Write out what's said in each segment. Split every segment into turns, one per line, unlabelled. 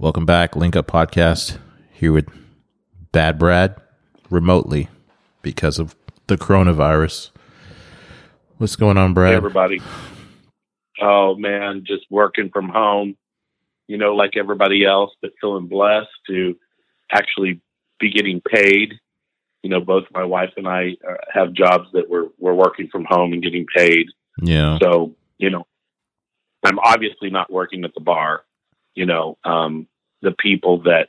Welcome back, Link Up Podcast. Here with Bad Brad remotely because of the coronavirus. What's going on, Brad?
Hey, everybody. Oh man, just working from home. You know, like everybody else, but feeling blessed to actually be getting paid. You know, both my wife and I uh, have jobs that we're we're working from home and getting paid.
Yeah.
So you know, I'm obviously not working at the bar. You know, um, the people that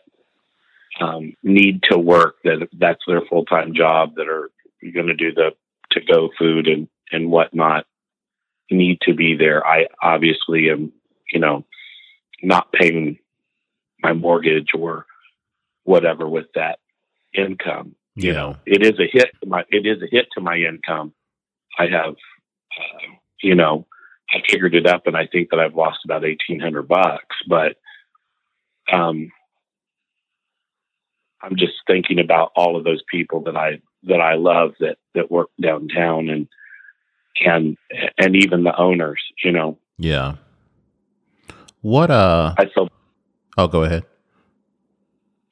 um, need to work that that's their full time job that are going to do the to go food and and whatnot need to be there. I obviously am, you know, not paying my mortgage or whatever with that income. You know, it is a hit. To my it is a hit to my income. I have, uh, you know, I figured it up, and I think that I've lost about eighteen hundred bucks. But um, I'm just thinking about all of those people that I that I love that that work downtown and and and even the owners. You know,
Yeah. What uh
I feel
oh go ahead.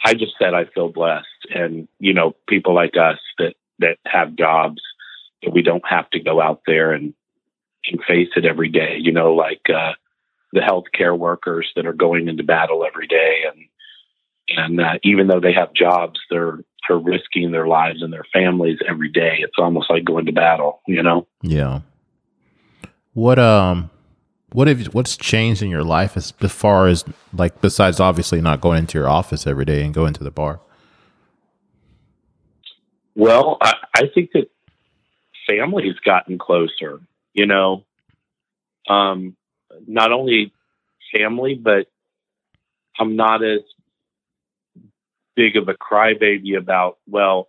I just said I feel blessed, and you know, people like us that that have jobs that we don't have to go out there and and face it every day. You know, like uh, the healthcare workers that are going into battle every day, and and uh, even though they have jobs, they're they're risking their lives and their families every day. It's almost like going to battle. You know.
Yeah. What um what have what's changed in your life as, as far as like besides obviously not going into your office every day and going to the bar?
Well, I, I think that family's gotten closer. You know, um, not only family, but I'm not as big of a crybaby about. Well,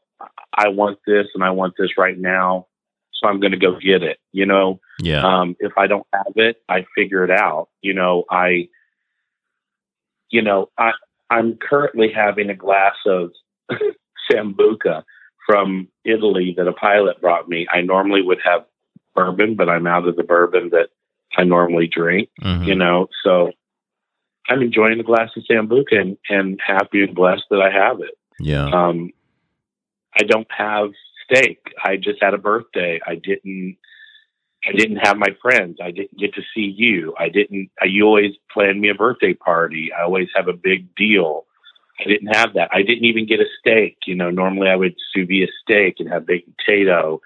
I want this and I want this right now, so I'm going to go get it. You know,
Yeah.
um, if I don't have it, I figure it out. You know, I, you know, I, I'm currently having a glass of Sambuca from Italy that a pilot brought me. I normally would have bourbon, but I'm out of the bourbon that I normally drink,
Mhm.
you know, so I'm enjoying the glass of Sambuca and, and happy and blessed that I have it.
Yeah.
Um, I don't have steak. I just had a birthday. I didn't. I didn't have my friends. I didn't get to see you. I didn't. I, you always plan me a birthday party. I always have a big deal. I didn't have that. I didn't even get a steak. You know, normally I would sous vide a steak and have baked potato,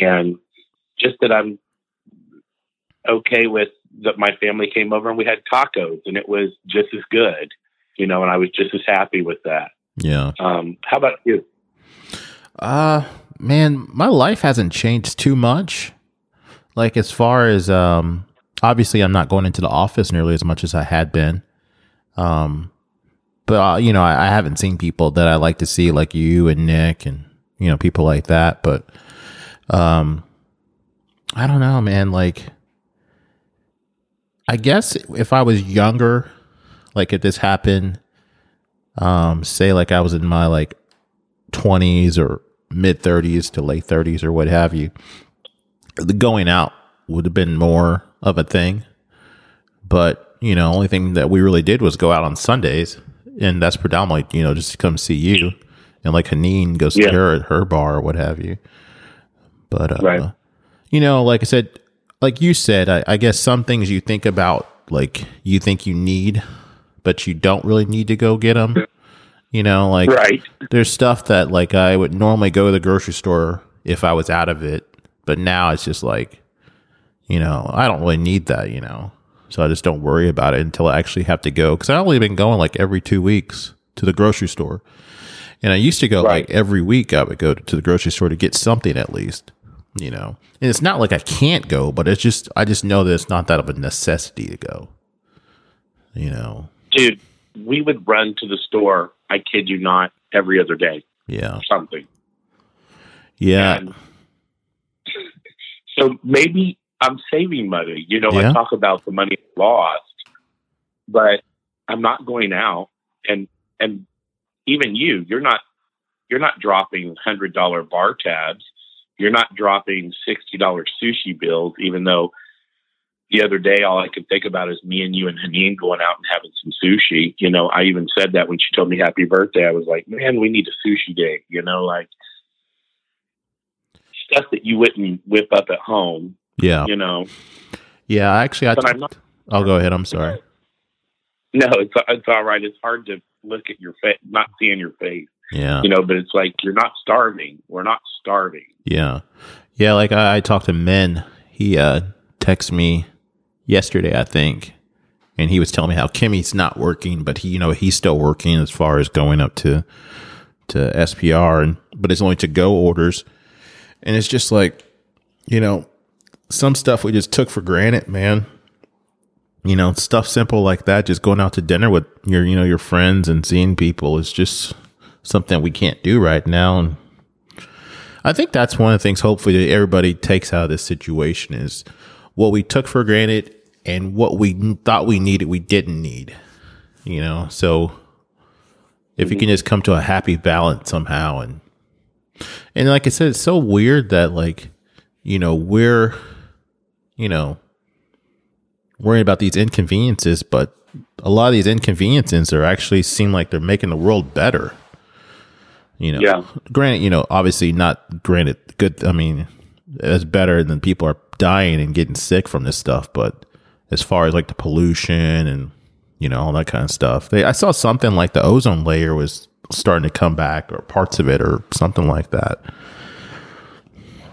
and just that I'm okay with that. My family came over and we had tacos, and it was just as good. You know, and I was just as happy with that.
yeah.
Um, how about you?
Uh man, my life hasn't changed too much. Like as far as um obviously I'm not going into the office nearly as much as I had been. Um but uh, you know, I, I haven't seen people that I like to see like you and Nick and you know, people like that, but um I don't know, man, like I guess if I was younger, like if this happened um say like I was in my like 20s or mid 30s to late 30s or what have you, the going out would have been more of a thing. But, you know, only thing that we really did was go out on Sundays. And that's predominantly, you know, just to come see you. And like Haneen goes
Yeah.
to her her bar or what have you. But, uh,
Right.
you know, like I said, like you said, I, I guess some things you think about, like you think you need, but you don't really need to go get them. You know, like
Right.
there's stuff that like I would normally go to the grocery store if I was out of it, but now it's just like, you know, I don't really need that, you know. So I just don't worry about it until I actually have to go because I only been going like every two weeks to the grocery store, and I used to go
Right.
like every week. I would go to the grocery store to get something at least, you know. And it's not like I can't go, but it's just I just know that it's not that of a necessity to go, you know.
Dude, we would run to the store, I kid you not, every other day,
Yeah,
something.
yeah,
And so maybe I'm saving money. You know,
Yeah.
I talk about the money lost, but I'm not going out and and even you, you're not you're not dropping hundred dollar bar tabs. You're not dropping sixty dollar sushi bills, even though the other day, all I could think about is me and you and Haneen going out and having some sushi. You know, I even said that when she told me happy birthday. I was like, man, we need a sushi day. You know, like stuff that you wouldn't whip up at home.
Yeah.
You know.
Yeah, actually, I. T-
I'm not-
I'll go ahead. I'm sorry.
No, it's it's all right. It's hard to look at your face, not seeing your face.
Yeah.
You know, but it's like you're not starving. We're not starving.
Yeah. Yeah, like I, I talked to Men. He uh texted me yesterday, I think, and he was telling me how Kimmy's not working, but he you know, he's still working as far as going up to to SPR and but it's only to go orders. And it's just like, you know, some stuff we just took for granted, man. You know, stuff simple like that, just going out to dinner with your, you know, your friends and seeing people is just something we can't do right now. And I think that's one of the things hopefully everybody takes out of this situation is what we took for granted and what we thought we needed, we didn't need. You know, so if you can just come to a happy balance somehow and and like I said, it's so weird that like, you know, we're you know worrying about these inconveniences, but a lot of these inconveniences are actually seem like they're making the world better. You know,
Yeah.
granted, you know, obviously not granted good. I mean, it's better than people are dying and getting sick from this stuff. But as far as like the pollution and, you know, all that kind of stuff, they, I saw something like the ozone layer was starting to come back or parts of it or something like that.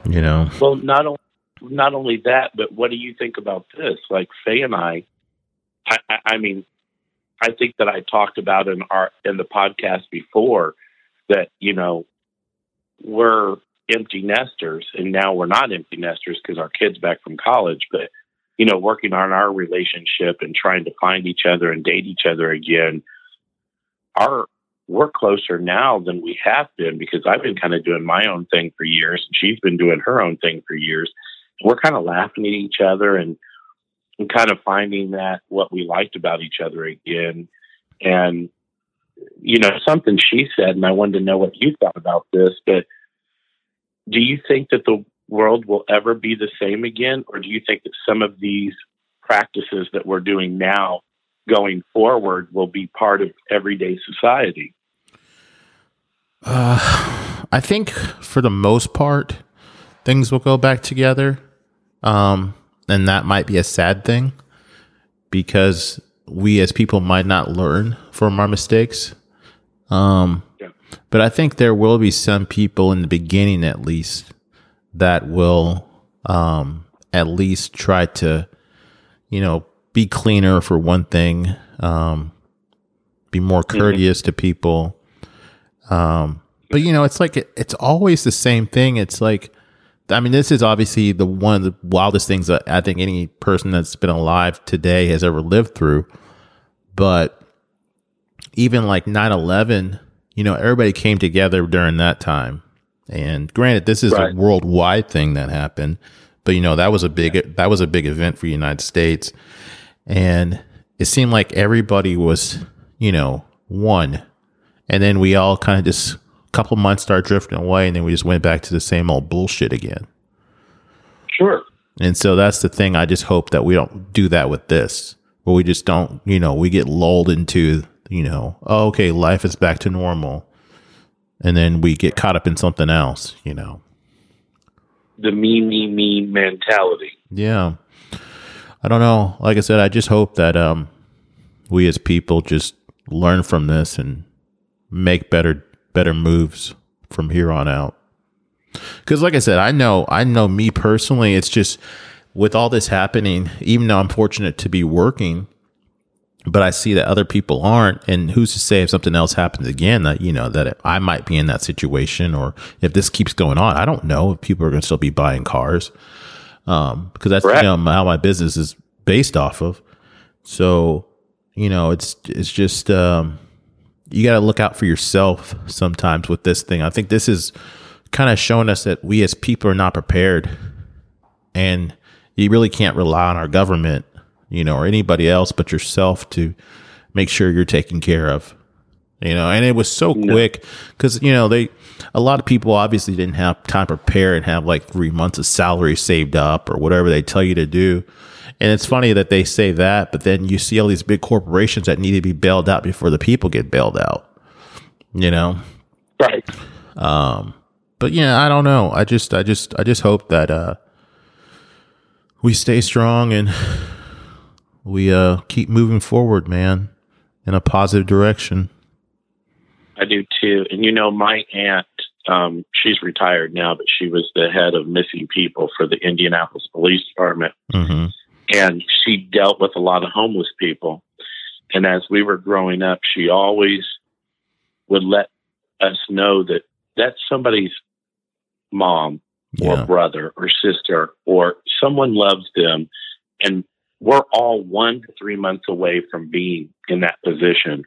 You know,
Well, not only not only that, but what do you think about this? Like Faye and I, I, I, I mean, I think that I talked about in our in the podcast before that you know we're empty nesters, and now we're not empty nesters because our kids back from college, but you know, working on our relationship and trying to find each other and date each other again. Our we're closer now than we have been because I've been kind of doing my own thing for years, and she's been doing her own thing for years. We're kind of laughing at each other and, and kind of finding that what we liked about each other again. And, you know, something she said, and I wanted to know what you thought about this, but do you think that the world will ever be the same again? Or do you think that some of these practices that we're doing now going forward will be part of everyday society?
Uh, I think for the most part, things will go back together. Um, and that might be a sad thing because we as people might not learn from our mistakes. Um,
Yeah.
but I think there will be some people in the beginning, at least, that will, um, at least try to, you know, be cleaner for one thing, um, be more courteous to people. Um, but you know, it's like it, it's always the same thing. It's like, I mean, this is obviously the one of the wildest things that I think any person that's been alive today has ever lived through. But even like 9 11, you know, everybody came together during that time. And granted, this is
Right.
a worldwide thing that happened, but you know, that was a big, that was a big event for the United States. And it seemed like everybody was, you know, one. And then we all kind of just, a couple months start drifting away and then we just went back to the same old bullshit again.
Sure.
And so that's the thing. I just hope that we don't do that with this, we just don't, you know, we get lulled into, you know, oh, okay, life is back to normal. And then we get caught up in something else, you know.
The me, me, me mentality.
Yeah. I don't know. Like I said, I just hope that um we as people just learn from this and make better better moves from here on out. Cuz like I said, I know I know me personally, it's just with all this happening, even though I'm fortunate to be working, but I see that other people aren't and who's to say if something else happens again that you know that I might be in that situation or if this keeps going on, I don't know if people are going to still be buying cars um, because that's
Correct.
you know how my business is based off of. So, you know, it's it's just um, you got to look out for yourself sometimes with this thing. I think this is kind of showing us that we as people are not prepared, and you really can't rely on our government, you know, or anybody else but yourself to make sure you're taken care of. You know, and it was so quick because you know they a lot of people obviously didn't have time to prepare and have like three months of salary saved up or whatever they tell you to do. And it's funny that they say that, but then you see all these big corporations that need to be bailed out before the people get bailed out. You know,
Right.
um, but yeah, I don't know. I just, I just, I just hope that uh, we stay strong and we uh, keep moving forward, man, in a positive direction.
I do too. And you know, my aunt, um, she's retired now, but she was the head of missing people for the Indianapolis Police Department.
hmm
And she dealt with a lot of homeless people. And as we were growing up, she always would let us know that that's somebody's mom or
Yeah,
brother or sister or someone loves them. And we're all one to three months away from being in that position.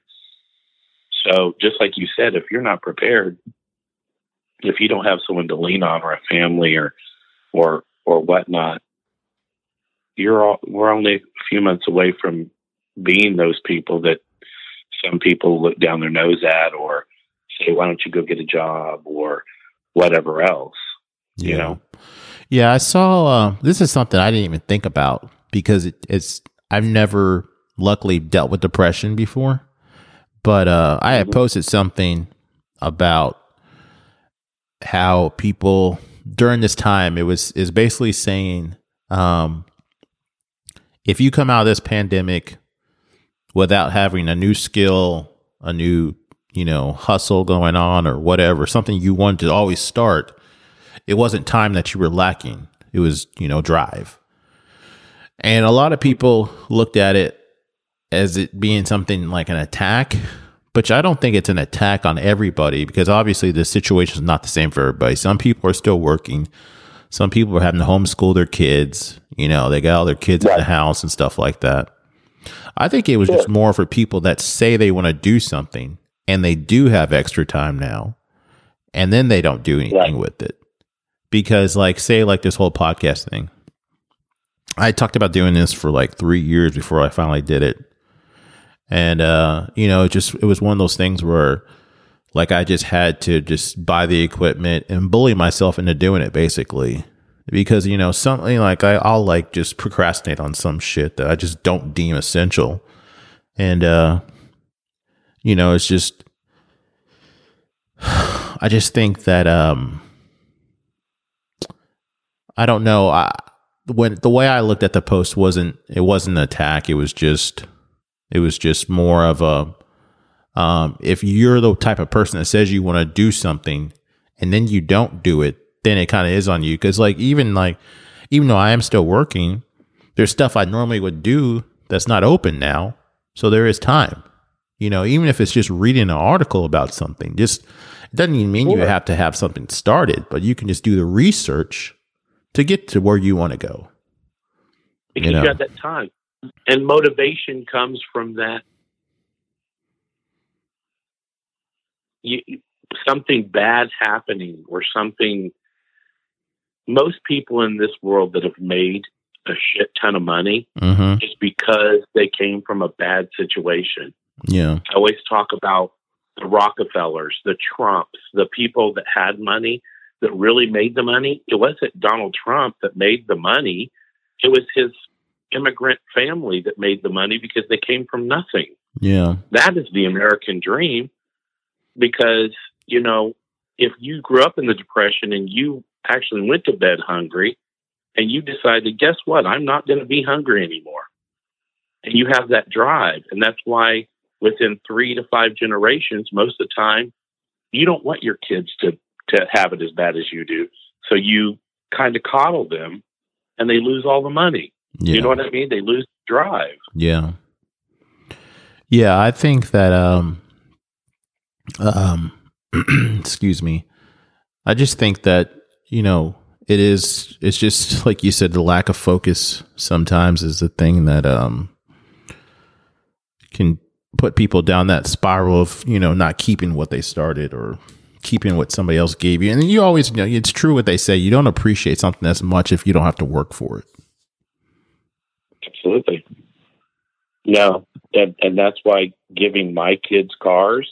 So just like you said, if you're not prepared, if you don't have someone to lean on or a family or or or whatnot, you're all we're only a few months away from being those people that some people look down their nose at or say, Why don't you go get a job or whatever else? You
yeah.
know?
Yeah, I saw. Uh, this is something I didn't even think about because it, it's. I've never, luckily, dealt with depression before, but uh, I had
Mhm.
posted something about how people during this time it was is basically saying, um, if you come out of this pandemic without having a new skill, a new you know hustle going on or whatever, something you wanted to always start it wasn't time that you were lacking. It was, you know, drive. And a lot of people looked at it as it being something like an attack, but I don't think it's an attack on everybody because obviously the situation is not the same for everybody. Some people are still working. Some people are having to homeschool their kids. You know, they got all their kids in the house and stuff like that. I think it was
Sure.
just more for people that say they want to do something and they do have extra time now and then they don't do anything
Right.
with it because like say like this whole podcast thing. I talked about doing this for like three years before i finally did it. And uh you know it just it was one of those things where like i just had to just buy the equipment and bully myself into doing it basically. Because you know something like I, i'll like just procrastinate on some shit that i just don't deem essential. And uh you know it's just i just think that um I don't know. I when the way I looked at the post wasn't it wasn't an attack. It was just it was just more of a um, if you're the type of person that says you want to do something and then you don't do it, then it kind of is on you. Because like even like even though I am still working, there's stuff I normally would do that's not open now. So there is time. You know, even if it's just reading an article about something, just it doesn't even mean you have to have something started, but you can just do the research to get to where you want to go.
because
You
you, got that time. And motivation comes from that. You, something bad happening or something. Most people in this world that have made a shit ton of money
Mm-hmm.
is because they came from a bad situation.
Yeah.
I always talk about the Rockefellers, the Trumps, the people that had money that really made the money. It wasn't Donald Trump that made the money. It was his immigrant family that made the money because they came from nothing.
Yeah.
That is the American dream because, you know, if you grew up in the Depression and you actually went to bed hungry and you decided, guess what? I'm not going to be hungry anymore. And you have that drive. And that's why within three to five generations, most of the time, you don't want your kids to, to have it as bad as you do. So you kind of coddle them and they lose all the money.
Yeah.
You know what I mean? They lose drive.
Yeah. Yeah, I think that um um excuse me. I just think that, you know, it is it's just like you said the lack of focus sometimes is the thing that um can put people down that spiral of, you know, not keeping what they started or keeping what somebody else gave you. And you always, you know, it's true what they say, you don't appreciate something as much if you don't have to work for it.
Absolutely. No, and and that's why giving my kids cars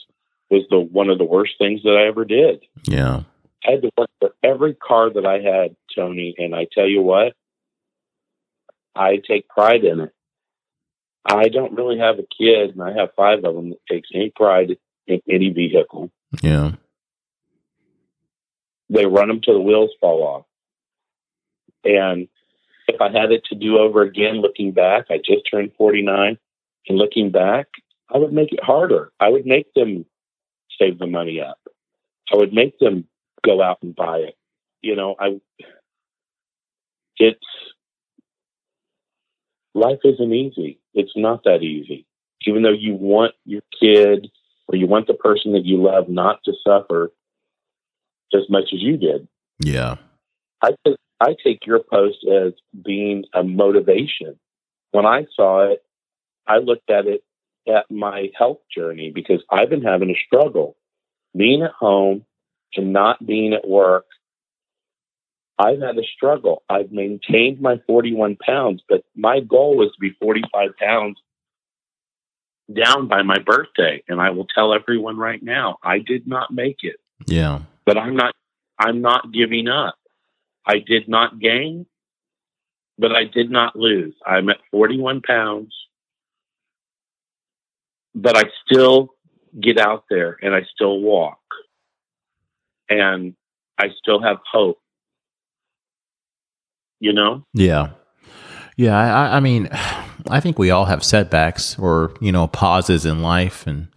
was the one of the worst things that I ever did.
Yeah.
I had to work for every car that I had, Tony, and I tell you what, I take pride in it. I don't really have a kid, and I have five of them that takes any pride in any vehicle.
Yeah.
They run them till the wheels fall off. And if I had it to do over again, looking back, I just turned 49, and looking back, I would make it harder. I would make them save the money up. I would make them go out and buy it. You know, I it's life isn't easy. It's not that easy. Even though you want your kid or you want the person that you love not to suffer as much as you did.
Yeah.
I take, I take your post as being a motivation. When I saw it, I looked at it at my health journey because I've been having a struggle being at home and not being at work. I've had a struggle. I've maintained my 41 pounds, but my goal was to be 45 pounds down by my birthday. And I will tell everyone right now, I did not make it.
Yeah.
But I'm not I'm not giving up. I did not gain, but I did not lose. I'm at 41 pounds but I still get out there and I still walk and I still have hope. You know?
Yeah. Yeah. I, I mean, I think we all have setbacks or, you know, pauses in life. And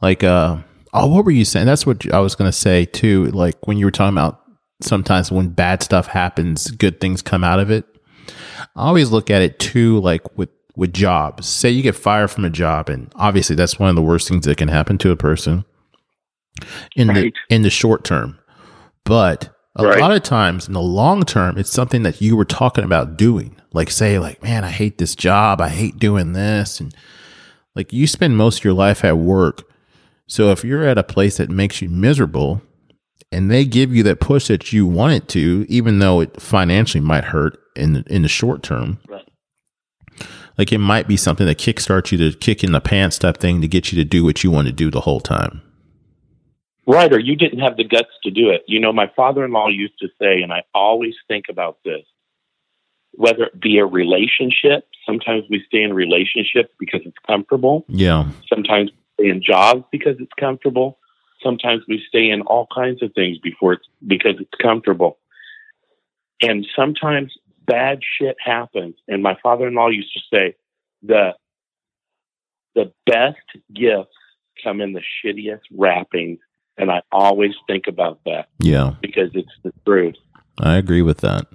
like, uh, oh, what were you saying? That's what I was going to say too. Like when you were talking about sometimes when bad stuff happens, good things come out of it. I always look at it too, like with with jobs. Say you get fired from a job, and obviously that's one of the worst things that can happen to a person in right. the in the short term. But a right. lot of times in the long term, it's something that you were talking about doing. Like say, like, man, I hate this job. I hate doing this. And like you spend most of your life at work. So if you're at a place that makes you miserable and they give you that push that you want it to, even though it financially might hurt in the, in the short term, right like it might be something that kickstarts you to kick in the pants type thing to get you to do what you want to do the whole time.
Right, or you didn't have the guts to do it. You know, my father in law used to say, and I always think about this whether it be a relationship, sometimes we stay in relationships because it's comfortable.
Yeah.
Sometimes stay in jobs because it's comfortable. Sometimes we stay in all kinds of things before it's because it's comfortable. And sometimes bad shit happens. And my father in law used to say, the the best gifts come in the shittiest wrappings. And I always think about that.
Yeah.
Because it's the truth.
I agree with that.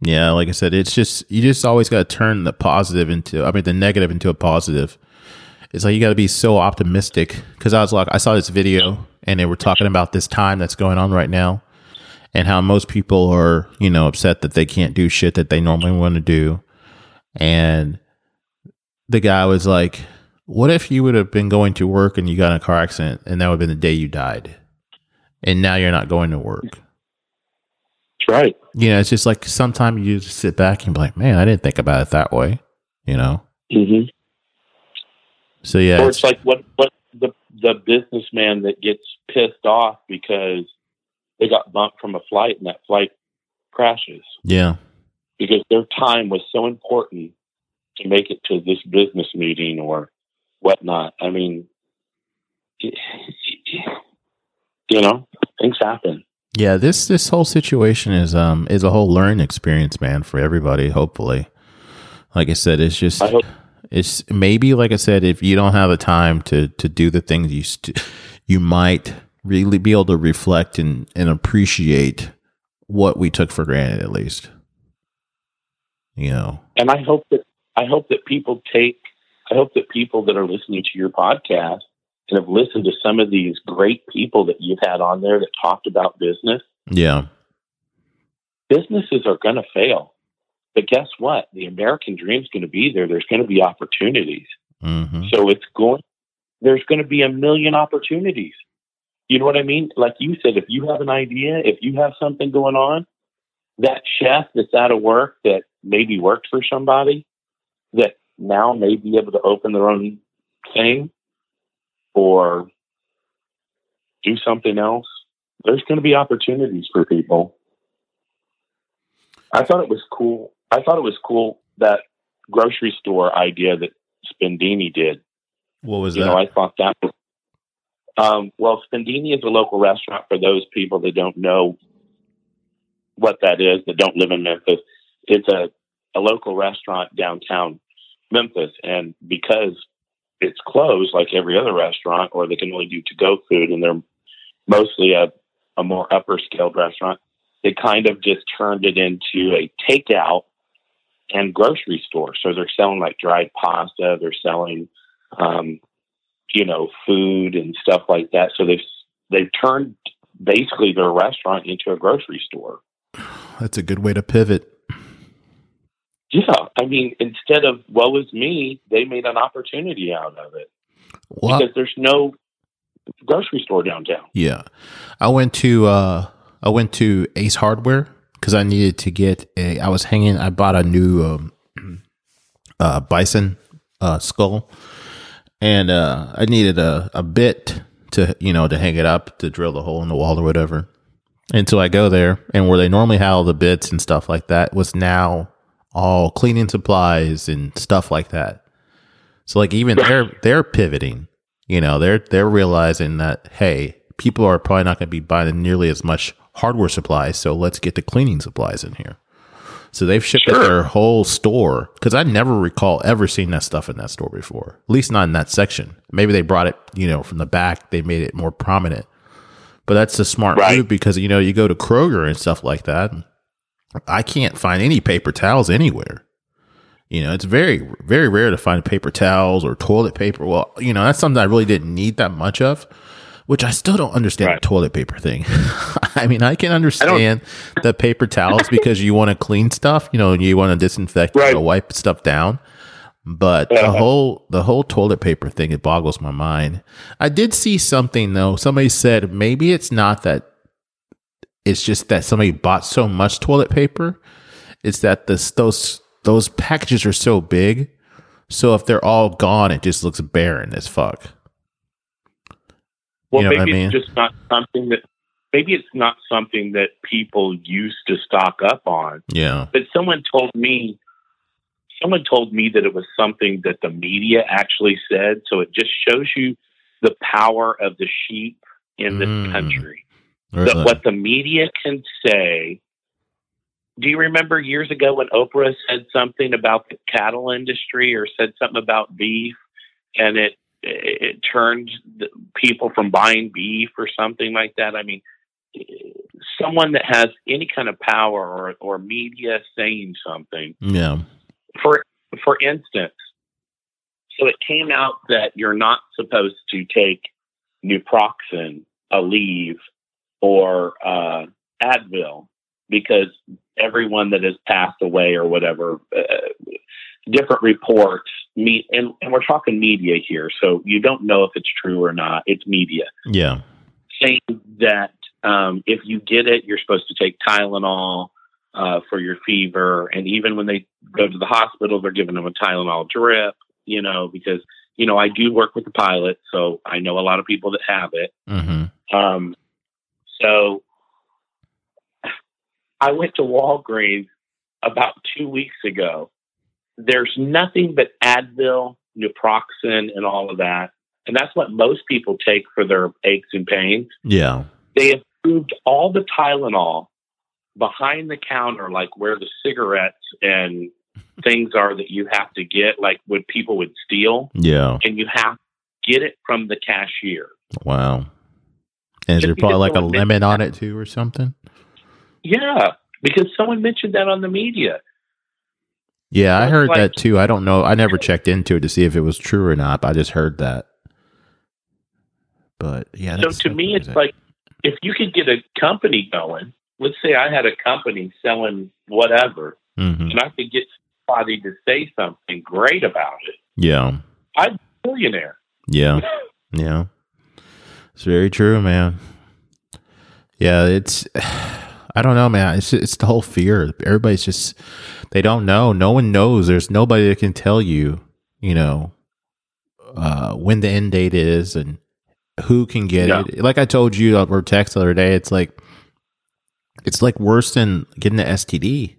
Yeah, like I said, it's just you just always got to turn the positive into I mean the negative into a positive. It's like you got to be so optimistic because I was like I saw this video and they were talking about this time that's going on right now and how most people are, you know, upset that they can't do shit that they normally want to do. And the guy was like, What if you would have been going to work and you got in a car accident and that would have been the day you died? And now you're not going to work.
That's right.
You know, it's just like sometimes you just sit back and be like, Man, I didn't think about it that way, you know?
Mm-hmm.
So yeah.
Or it's, it's like what what the the businessman that gets pissed off because they got bumped from a flight and that flight crashes.
Yeah.
Because their time was so important to make it to this business meeting or whatnot. I mean, you know, things happen.
Yeah, this this whole situation is um is a whole learning experience, man, for everybody. Hopefully, like I said, it's just it's maybe like I said, if you don't have the time to to do the things you st- you might really be able to reflect and, and appreciate what we took for granted at least. You know?
And i hope that i hope that people take i hope that people that are listening to your podcast and have listened to some of these great people that you've had on there that talked about business
yeah.
businesses are going to fail but guess what the american dream is going to be there there's going to be opportunities
mm-hmm.
so it's going there's going to be a million opportunities you know what I mean? Like you said, if you have an idea, if you have something going on, that chef that's out of work that maybe worked for somebody that now may be able to open their own thing or do something else, there's going to be opportunities for people. I thought it was cool I thought it was cool that grocery store idea that Spindini did.
What was
You
that?
know, I thought that was. Um, well, Spindini is a local restaurant for those people that don't know what that is, that don't live in Memphis. It's a, a local restaurant downtown Memphis. And because it's closed like every other restaurant, or they can only do to go food, and they're mostly a, a more upper scaled restaurant, they kind of just turned it into a takeout and grocery store. So they're selling like dried pasta, they're selling, um, you know, food and stuff like that. So they've they've turned basically their restaurant into a grocery store.
That's a good way to pivot.
Yeah, I mean, instead of woe is me, they made an opportunity out of it
Well,
because there's no grocery store downtown.
yeah, I went to uh, I went to Ace Hardware because I needed to get a. I was hanging. I bought a new um, uh, bison uh, skull, and uh, I needed a a bit to you know to hang it up to drill the hole in the wall or whatever. And so I go there, and where they normally have all the bits and stuff like that was now all cleaning supplies and stuff like that. So like even they're they're pivoting. You know, they're they're realizing that hey, people are probably not going to be buying nearly as much hardware supplies, so let's get the cleaning supplies in here. So they've shipped
Sure.
their whole store because I never recall ever seeing that stuff in that store before. At least not in that section. Maybe they brought it, you know, from the back. They made it more prominent. But that's a smart
Right.
move because you know you go to Kroger and stuff like that. I can't find any paper towels anywhere. You know, it's very, very rare to find paper towels or toilet paper. Well, you know, that's something I really didn't need that much of, which I still don't understand
Right.
the toilet paper thing. I mean, I can understand the paper towels because you want to clean stuff, you know, you want to disinfect, you
Right.
wipe stuff down. But the whole the whole toilet paper thing, it boggles my mind. I did see something though. Somebody said maybe it's not that it's just that somebody bought so much toilet paper. It's that this those those packages are so big. So if they're all gone, it just looks barren as fuck.
Well,
You know what I
maybe
mean?
it's just not something that maybe it's not something that people used to stock up on.
Yeah.
But someone told me someone told me that it was something that the media actually said. So it just shows you the power of the sheep in this
Mm.
country.
Really.
That what the media can say. Do you remember years ago when Oprah said something about the cattle industry or said something about beef and it it, it turned the people from buying beef or something like that? I mean, someone that has any kind of power or or media saying something
yeah.
for for instance, so it came out that you're not supposed to take naproxen, Aleve, or uh, Advil because everyone that has passed away or whatever, uh, different reports meet, and, and we're talking media here, so you don't know if it's true or not. It's media
Yeah.
saying that um, if you get it, you're supposed to take Tylenol uh, for your fever, and even when they go to the hospital, they're giving them a Tylenol drip. You know, because you know I do work with the pilot, so I know a lot of people that have it.
Mm-hmm.
Um, so I went to Walgreens about two weeks ago. There's nothing but Advil, naproxen, and all of that. And that's what most people take for their aches and pains.
Yeah.
They have moved all the Tylenol behind the counter, like where the cigarettes and things are that you have to get, like what people would steal,
Yeah.
and you have to get it from the cashier.
Wow. And is there probably like a limit on it too or something?
Yeah, because someone mentioned that on the media.
Yeah, I heard
like-
that too. I don't know. I never checked into it to see if it was true or not. But I just heard that. But yeah,
so to me, it's like if you could get a company going. Let's say I had a company selling whatever,
Mhm.
and I could get somebody to say something great about it.
yeah, I'm a
Billionaire.
yeah, yeah. It's very true, man. Yeah, it's. I don't know, man. It's it's the whole fear. Everybody's just they don't know. No one knows. There's nobody that can tell you. You know, uh, when the end date is and who can get
Yeah.
it. Like I told you over text the other day, it's like it's like worse than getting the STD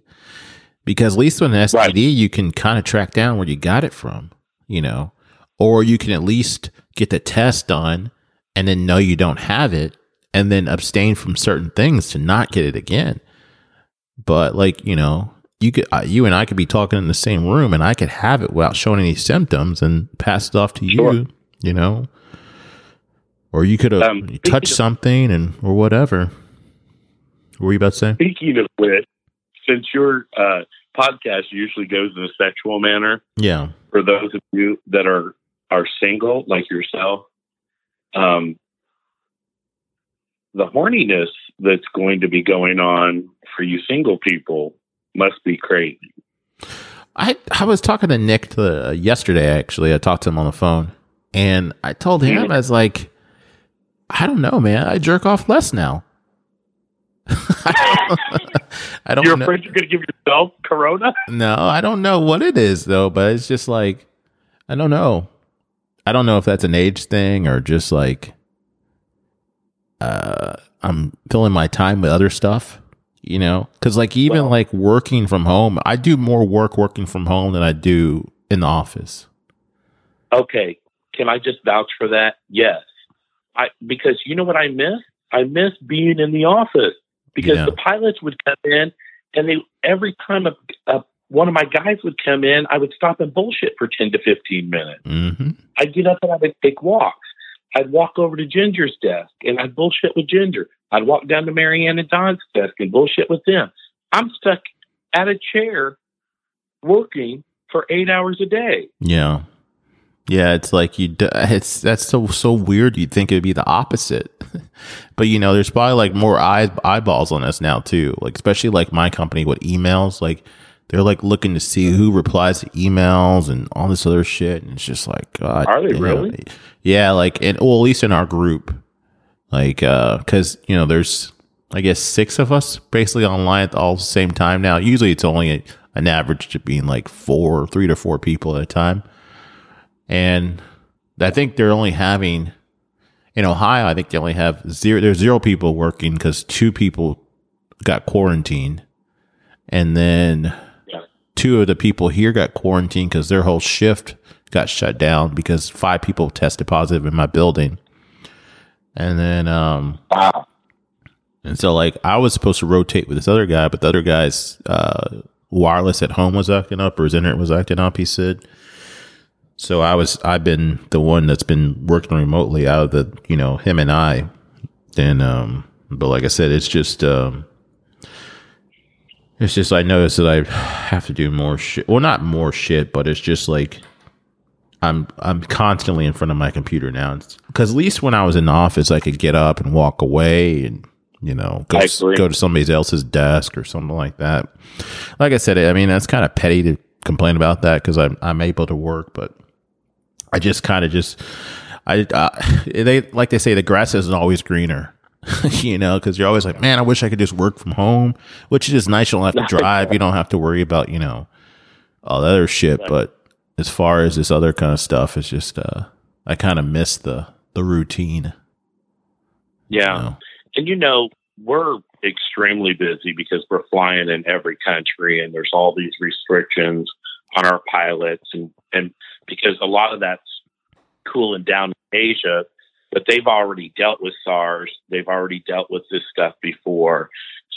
because at least with an STD,
Right.
you can kind of track down where you got it from, you know, or you can at least get the test done and then know you don't have it and then abstain from certain things to not get it again. But like, you know, you could, uh, you and I could be talking in the same room and I could have it without showing any symptoms and pass it off to
Sure.
you, you know, or you could have
Um,
touched something and, or whatever. What were you about to say?
Speaking of which, since your uh, podcast usually goes in a sexual manner,
Yeah.
for those of you that are are single like yourself, um, the horniness that's going to be going on for you single people must be crazy.
I I was talking to Nick the, yesterday. Actually, I talked to him on the phone, and I told him
Mhm.
I was like, I don't know, man. I jerk off less now. I don't
You're
know.
afraid you're going to give yourself corona?
No, I don't know what it is though, but it's just like I don't know. I don't know if that's an age thing or just like uh I'm filling my time with other stuff, you know? Cuz like even
Well-
like working from home, I do more work working from home than I do in the office.
Okay, can I just vouch for that? Yes, I because you know what I miss. I miss being in the office because
Yeah.
the pilots would come in, and they every time a, a one of my guys would come in, I would stop and bullshit for ten to fifteen minutes.
Mhm.
I'd get up and I would take walks. I'd walk over to Ginger's desk and I'd bullshit with Ginger. I'd walk down to Marianne and Don's desk and bullshit with them. I'm stuck at a chair working for eight hours a day.
Yeah. Yeah, it's like you. It's that's so so weird. You'd think it would be the opposite, but you know, there's probably like more eye, eyeballs on us now too. Like especially like my company with emails, like they're like looking to see who replies to emails and all this other shit, and it's just like God.
Are they
damn.
really?
Yeah, like and well, at least in our group, like uh, because you know, there's I guess six of us basically online at all the same time now. Usually, it's only a, an average to being like four, three to four people at a time and I think they're only having in Ohio. I think they only have zero. There's zero people working because two people got quarantined, and then. Two of the people here got quarantined because their whole shift got shut down because five people tested positive in my building, and then um
Wow.
and so like I was supposed to rotate with this other guy, but the other guy's uh, wireless at home was acting up or his internet was acting up. He said. So I was I've been the one that's been working remotely out of the you know him and I, and um but like I said it's just um it's just I noticed that I have to do more shit. Well, not more shit, but it's just like I'm I'm constantly in front of my computer now. Because at least when I was in the office, I could get up and walk away and you know go
I
s-
agree.
go to somebody else's desk or something like that. Like I said, I mean that's kind of petty to complain about that because I'm I'm able to work, but I just kind of just I uh, they like they say the grass isn't always greener. you know, because you're always like, man, I wish I could just work from home, which is just nice. You don't have to drive. You don't have to worry about, you know, all the other shit. But as far as this other kind of stuff, it's just, uh, I kind of miss the, the routine.
Yeah.
you know?
And you know, we're extremely busy because we're flying in every country and there's all these restrictions on our pilots and, and because a lot of that's cooling down in Asia, but they've already dealt with SARS. They've already dealt with this stuff before.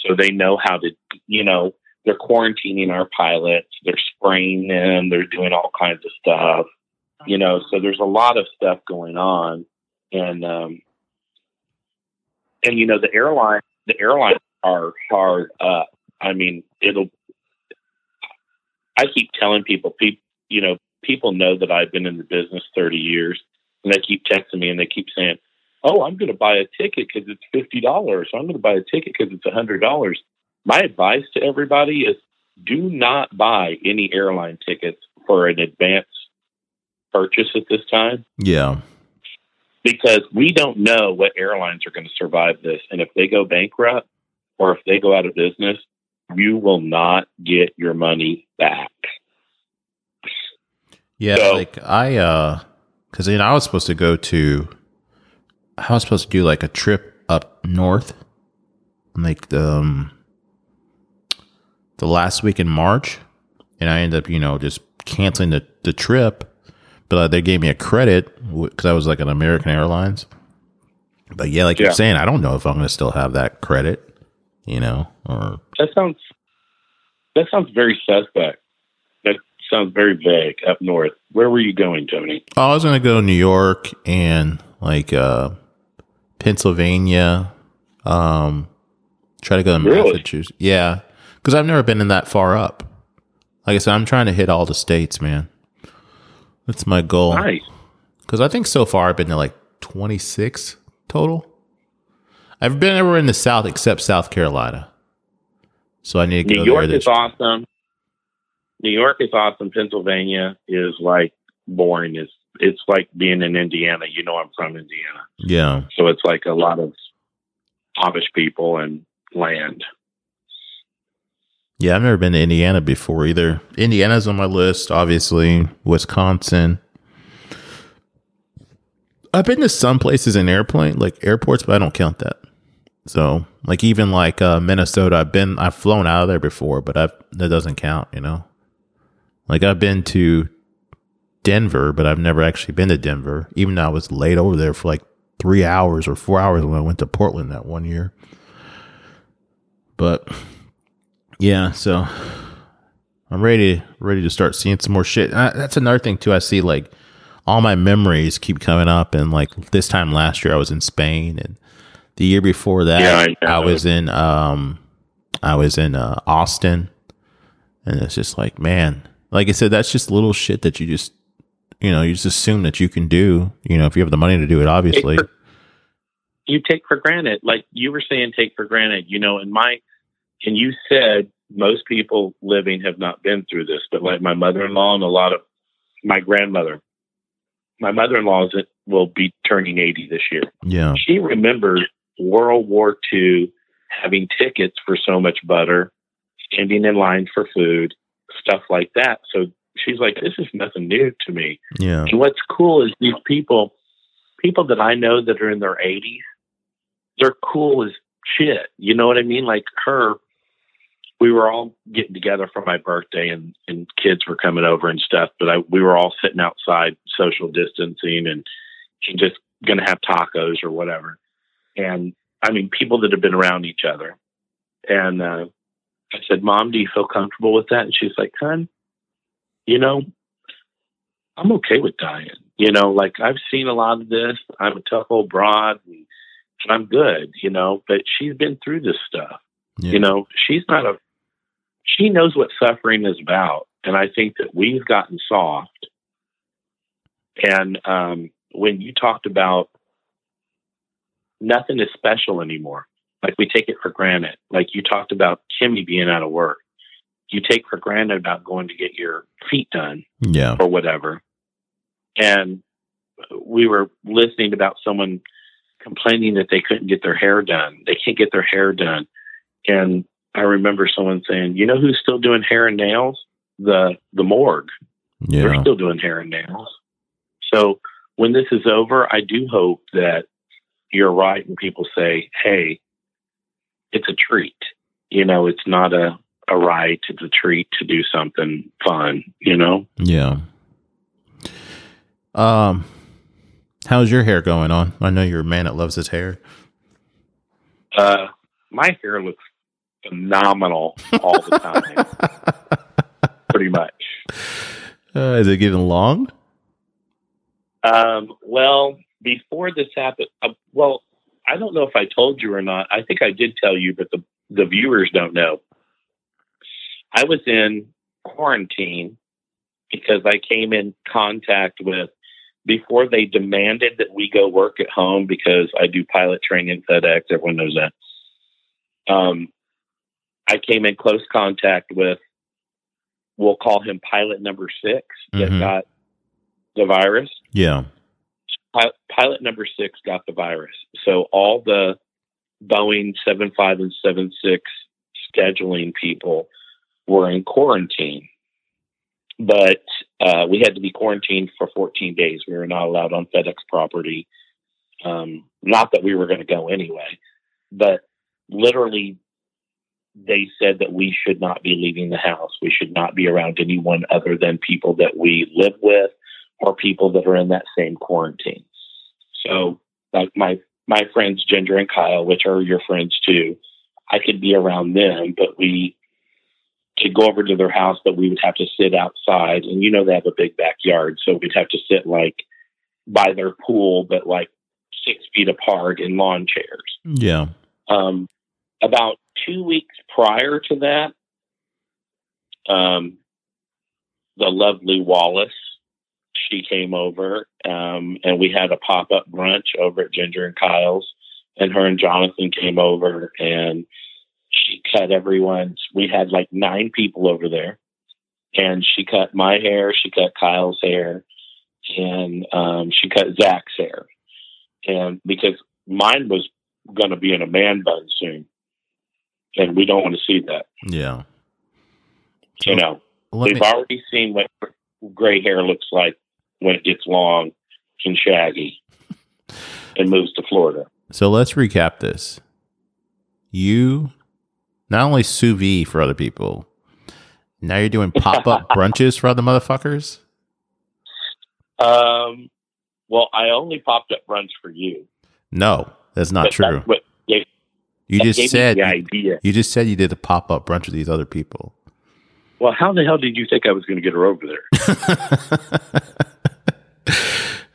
So they know how to, you know, they're quarantining our pilots, they're spraying them, they're doing all kinds of stuff, you know, so there's a lot of stuff going on. And, um, and you know the airline the airlines are hard up. I mean, it'll. I keep telling people, people, you know, people know that I've been in the business thirty years, and they keep texting me and they keep saying, "Oh, I'm going to buy a ticket because it's fifty dollars. I'm going to buy a ticket because it's a hundred dollars." My advice to everybody is: do not buy any airline tickets for an advance purchase at this time
Yeah.
because we don't know what airlines are going to survive this. And if they go bankrupt or if they go out of business, you will not get your money back.
Yeah.
So-
like I, uh, cause you know, I was supposed to go to, I was supposed to do like a trip up north, like the, um, the last week in March, and I ended up, you know, just canceling the, the trip. But uh, they gave me a credit because I was like an American Airlines. But yeah, like
Yeah.
you're saying, I don't know if I'm going to still have that credit, you know, or
That sounds that sounds very suspect. Sounds very vague up north. Where were you going, Tony?
Oh, I was going to go to New York and like uh, Pennsylvania. Um, try to go to
Really?
Massachusetts. Yeah, because I've never been in that far up. Like I said, I'm trying to hit all the states, man. That's my goal.
Nice.
Because I think so far I've been to like 26 total. I've been everywhere in the South except South Carolina. So I need to go
New York
there
is
this
awesome. New York is awesome. Pennsylvania is like boring. It's it's like being in Indiana. You know, I'm from Indiana,
Yeah.
so it's like a lot of Amish people and land.
Yeah, I've never been to Indiana before either. Indiana's on my list, obviously. Wisconsin. I've been to some places in airplane, like airports, but I don't count that. So, like even like uh, Minnesota, I've been, I've flown out of there before, but I've that doesn't count, you know. Like I've been to Denver, but I've never actually been to Denver, even though I was laid over there for like three hours or four hours when I went to Portland that one year. But yeah, so I'm ready ready to start seeing some more shit. I, that's another thing too. I see like all my memories keep coming up, and like this time last year I was in Spain, and the year before that
Yeah, I
I, was in um I was in uh, Austin, and it's just like man, like I said, that's just little shit that you just you know you just assume that you can do. You know, if you have the money to do it, obviously.
Take for- you take for granted, like you were saying, take for granted. You know, and my and you said most people living have not been through this, but like my mother-in-law and a lot of my grandmother, my mother-in-law is will be turning 80 this year.
Yeah,
She remembers World War II having tickets for so much butter, standing in line for food, stuff like that. So she's like, this is nothing new to me.
yeah,
And what's cool is these people, people that I know that are in their 80s, they're cool as shit. You know what I mean? Like her, we were all getting together for my birthday and, and kids were coming over and stuff, but I, we were all sitting outside social distancing and, and just going to have tacos or whatever. And I mean, people that have been around each other. And uh, I said, Mom, do you feel comfortable with that? And she's like, Hun, you know, I'm okay with dying. You know, like I've seen a lot of this. I'm a tough old broad and, and I'm good, you know, but she's been through this stuff.
yeah.
You know, she's not a, she knows what suffering is about. And I think that we've gotten soft. And um, when you talked about nothing is special anymore, like we take it for granted. Like you talked about Kimmy being out of work. You take for granted about going to get your feet done
yeah,
or whatever. And we were listening about someone complaining that they couldn't get their hair done. They can't get their hair done. And I remember someone saying, "You know who's still doing hair and nails? The the morgue. They're still doing hair and nails." So when this is over, I do hope that you're right and people say, "Hey, it's a treat. You know, it's not a a right. It's a treat to do something fun. You know."
yeah. Um, how's your hair going on? I know you're a man that loves his hair.
Uh, my hair looks phenomenal all the time, pretty much.
Uh, is it getting long?
Um, well, before this happened, uh, well, I don't know if I told you or not. I think I did tell you, but the the viewers don't know. I was in quarantine because I came in contact with before they demanded that we go work at home because I do pilot training at FedEx. Everyone knows that. Um, I came in close contact with, we'll call him pilot number six that
Mhm.
got the virus.
Yeah,
Pi- Pilot number six got the virus. So all the Boeing 75 and 76 scheduling people were in quarantine. But uh, we had to be quarantined for 14 days. We were not allowed on FedEx property. Um, not that we were going to go anyway, but literally they said that we should not be leaving the house. We should not be around anyone other than people that we live with or people that are in that same quarantine. So, like my my friends Ginger and Kyle, which are your friends too, I could be around them, but we could go over to their house, but we would have to sit outside. And you know they have a big backyard, so we'd have to sit like by their pool, but like six feet apart in lawn chairs.
Yeah.
Um, about two weeks prior to that, um, the lovely Wallace, she came over, um, and we had a pop up brunch over at Ginger and Kyle's, and her and Jonathan came over, and she cut everyone's. We had like nine people over there, and she cut my hair, she cut Kyle's hair, and um, she cut Zach's hair, and because mine was going to be in a man bun soon and we don't want to see that.
Yeah.
You know, we've
me,
already seen what gray hair looks like when it gets long and shaggy and moves to Florida.
so let's recap this. You not only sous vide for other people, now you're doing pop up brunches for other motherfuckers.
Um, well, I only popped up brunch for you.
No, that's not
But
true.
That's gave,
You
that
just said
the idea.
you just said you did a pop up brunch with these other people.
Well, how the hell did you think I was going to get her over there?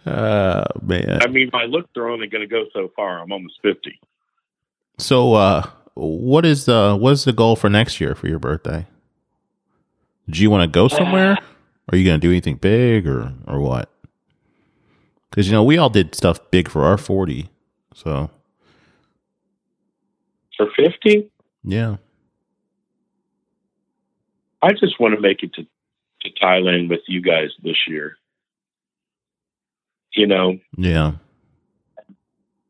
oh man.
I mean, my looks are only going to go so far. I'm almost fifty.
So uh what is the what is the goal for next year for your birthday? Do you want to go somewhere? Are you going to do anything big or or what? Cuz you know, we all did stuff big for our 40. So,
For fifty,
yeah.
I just want to make it to, to Thailand with you guys this year. You know,
Yeah.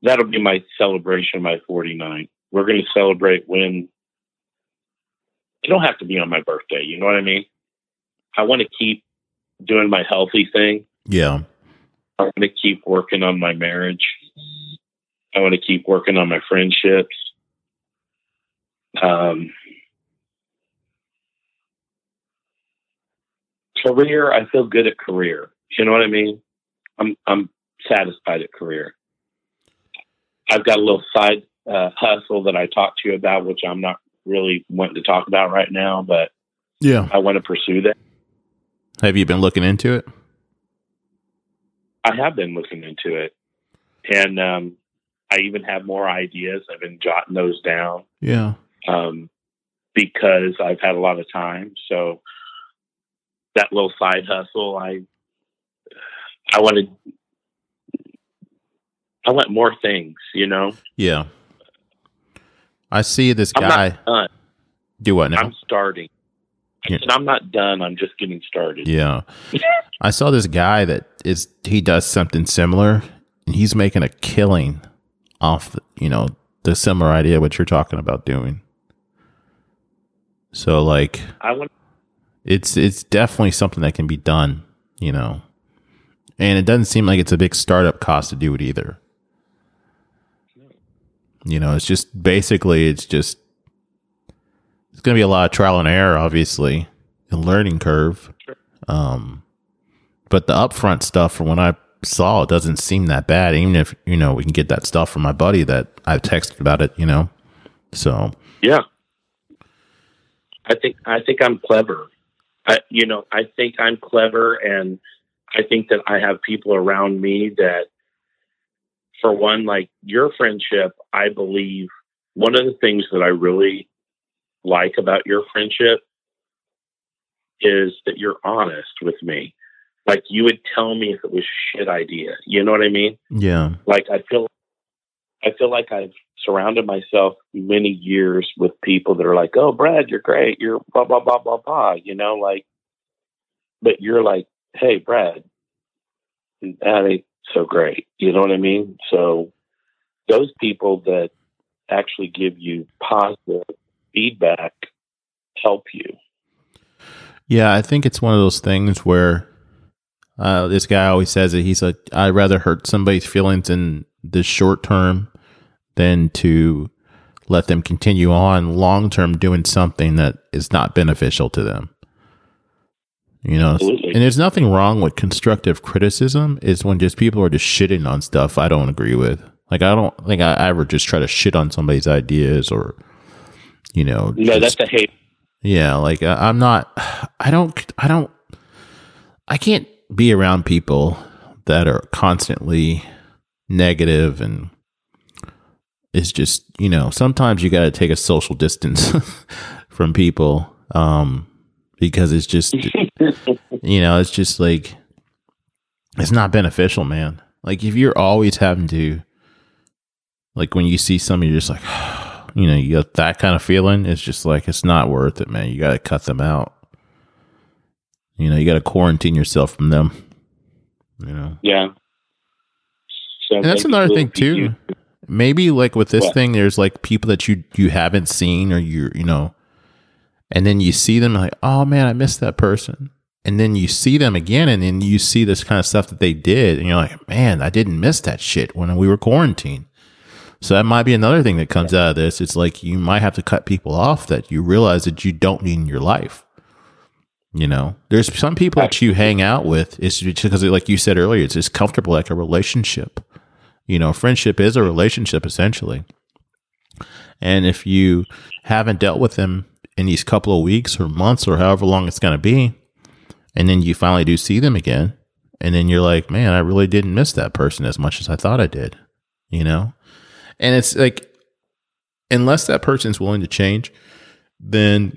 that'll be my celebration my 49. We're going to celebrate when it don't have to be on my birthday. You know what I mean? I want to keep doing my healthy thing.
Yeah.
I want to keep working on my marriage. I want to keep working on my friendships. Um, career, I feel good at career. You know what I mean? I'm I'm satisfied at career. I've got a little side uh, hustle that I talked to you about, which I'm not really wanting to talk about right now, but
Yeah.
I want to pursue that.
Have you been looking into it?
I have been looking into it, and um, I even have more ideas. I've been jotting those down
Yeah.
um, because I've had a lot of time. So that little side hustle, I I wanted I want more things. You know,
Yeah. I see this
I'm
guy
not done.
do what now?
I'm starting.
Yeah.
I'm not done. I'm just getting started.
Yeah. I saw this guy that is he does something similar and he's making a killing off, you know, the similar idea what you're talking about doing. So like
I want.
it's it's definitely something that can be done, you know. And it doesn't seem like it's a big startup cost to do it either. You know, it's just basically it's just it's going to be a lot of trial and error obviously, a learning curve. Um but the upfront stuff from when I saw it doesn't seem that bad even if, you know, we can get that stuff from my buddy that I've texted about it, you know. So,
Yeah. I think I think I'm clever. I you know, I think I'm clever and I think that I have people around me that for one like your friendship, I believe one of the things that I really like about your friendship is that you're honest with me. Like you would tell me if it was a shit idea. You know what I mean?
yeah.
like I feel I feel like I've surrounded myself many years with people that are like, "Oh, Brad, you're great. You're blah blah blah blah blah." You know, like, but you're like, "Hey, Brad, that ain't so great." You know what I mean? So those people that actually give you positive feedback help you.
Yeah, I think it's one of those things where uh, this guy always says it. He's like, I'd rather hurt somebody's feelings in the short term than to let them continue on long term doing something that is not beneficial to them. You know,
Absolutely.
and there's nothing wrong with constructive criticism. Is when just people are just shitting on stuff I don't agree with. Like I don't think I ever just try to shit on somebody's ideas or, you know,
No,
just-
that's a hate.
yeah, like I, I'm not. I don't. I don't. I can't be around people that are constantly negative and it's just you know sometimes you got to take a social distance from people um because it's just you know it's just like it's not beneficial man. Like if you're always having to like when you see somebody you're just like you know you got that kind of feeling it's just like it's not worth it man. You got to cut them out. You know you got to quarantine yourself from them you know?
Yeah. So
and that's another thing too. maybe like with this
What?
thing there's like people that you you haven't seen or you you know and then you see them like oh man i missed that person. And then you see them again and then you see this kind of stuff that they did and you're like man i didn't miss that shit when we were quarantined. So that might be another thing that comes out of this. It's like you might have to cut people off that you realize that you don't need in your life you know? There's some people that you hang out with it's because like you said earlier it's just comfortable like a relationship. You know friendship is a relationship essentially. And if you haven't dealt with them in these couple of weeks or months or however long it's going to be and then you finally do see them again and then you're like man i really didn't miss that person as much as i thought i did you know and it's like unless that person's willing to change then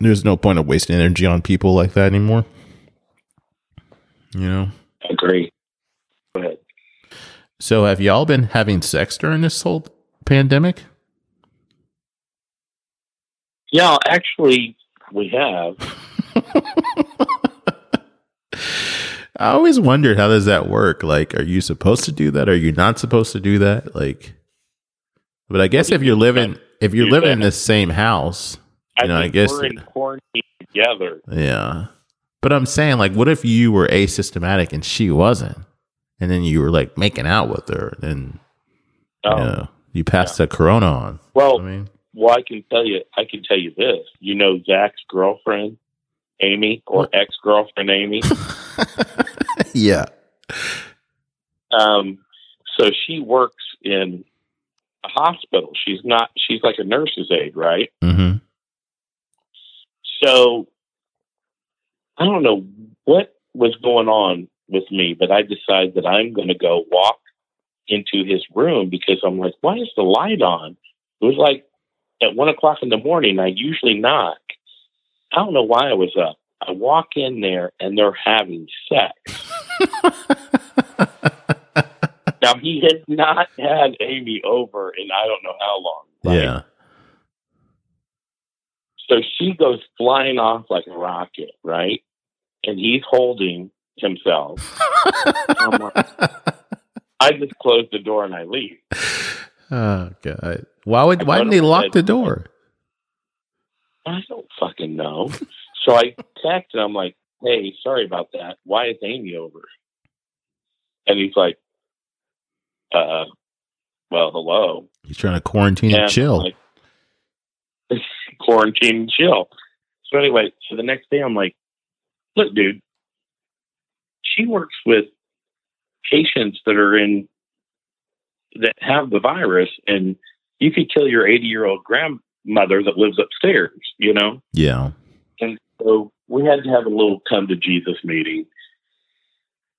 there's no point of wasting energy on people like that anymore you know
Agree. Go ahead.
so have y'all been having sex during this whole pandemic
Yeah, actually, we have.
I always wondered how does that work? Like, are you supposed to do that? Are you not supposed to do that? Like, but I guess if you're living if you're living in the same house,
I
You know, I
think
guess
we're in quarantine together.
yeah. But I'm saying, like, what if you were asystematic and she wasn't, and then you were like making out with her, and
Oh,
you know you passed the corona on?
well,
I mean,
well, I can tell you, I can tell you this. You know, Zach's girlfriend, Amy, or ex girlfriend, Amy.
yeah,
Um, so she works in a hospital. She's not. She's like a nurse's aide, right?
hmm
So I don't know what was going on with me, but I decided that I'm going to go walk into his room because I'm like, why is the light on? It was like at one o'clock in the morning. I usually knock. I don't know why I was up. I walk in there and they're having sex. Now he has not had Amy over in I don't know how long. right?
yeah.
So she goes flying off like a rocket, right? And he's holding himself. Like, I just close the door and I leave.
Oh god! Why would
I
why didn't they lock
said-
the door?
I don't fucking know. So I text and I'm like, hey, sorry about that. Why is Amy over? And he's like, uh, well, hello.
He's trying to quarantine
And
and chill.
Like, quarantine and chill. So anyway, so the next day I'm like, look, dude, she works with patients that are in that have the virus, and you could kill your 80 year old grandmother that lives upstairs, you know.
yeah.
And so we had to have a little come to Jesus meeting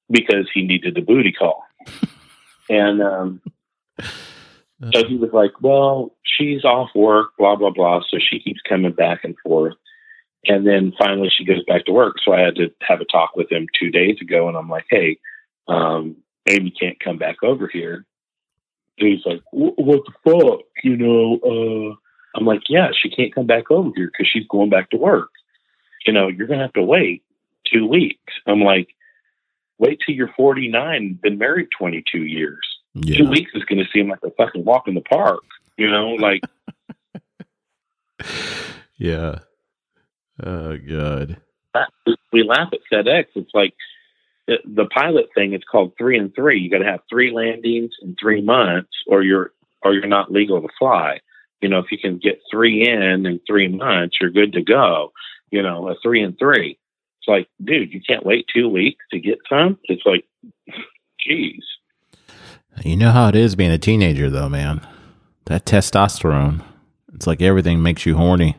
because he needed a booty call. and um, so he was like, Well, she's off work, blah, blah, blah. So she keeps coming back and forth. And then finally she goes back to work. So I had to have a talk with him two days ago. And I'm like, Hey, um, Amy can't come back over here. And he's like, What the fuck? You know, uh, I'm like, Yeah, she can't come back over here because she's going back to work. You know, you're going to have to wait two weeks. I'm like, Wait till you're 49, been married 22 years two weeks is going to seem like a fucking walk in the park. You know, like
Yeah. Oh god.
we laugh at FedEx. It's like the, pilot thing. It's called three and three. You got to have three landings in three months, or you're or you're not legal to fly. You know, if you can get three in in three months, you're good to go. You know, a three and three. It's like, dude, you can't wait two weeks to get some. It's like, geez.
You know how it is being a teenager, though, man. That testosterone. It's like everything makes you horny.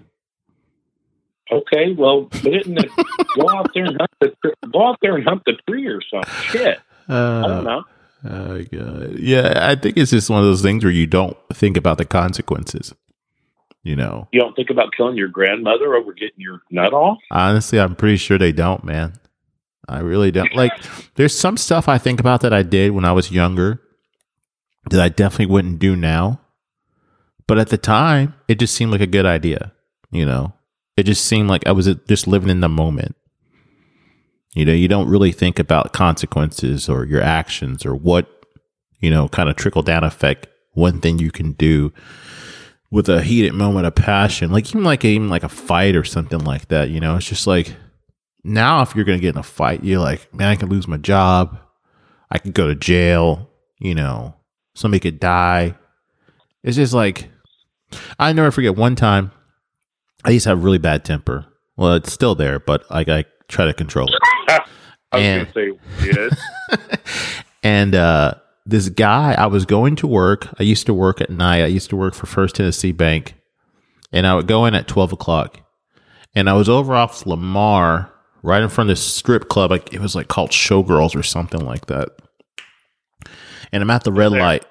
Okay, well, put it in the go out there and hunt the go out there and hunt the tree or something. Shit,
Uh,
I don't know.
Oh god. Yeah, I think it's just one of those things where you don't think about the consequences. You know.
You don't think about killing your grandmother over getting your nut off?
Honestly, I'm pretty sure they don't, man. I really don't. Like there's some stuff I think about that I did when I was younger that I definitely wouldn't do now. But at the time, it just seemed like a good idea, you know. It just seemed like I was just living in the moment. You know, you don't really think about consequences or your actions or what, you know, kind of trickle down effect one thing you can do with a heated moment of passion. Like even like even like a fight or something like that, you know. It's just like now if you're to get in a fight, you're like, man, I can lose my job. I could go to jail, you know. Somebody could die. It's just like I never forget one time I used to have really bad temper. Well, it's still there, but like I try to control it.
I was
And-
to say yes.
and uh, this guy, I was going to work. I used to work at night. I used to work for First Tennessee Bank, and I would go in at twelve o'clock. And I was over off Lamar, right in front of this strip club. Like it was like called Showgirls or something like that. And I'm at the red
there.
light,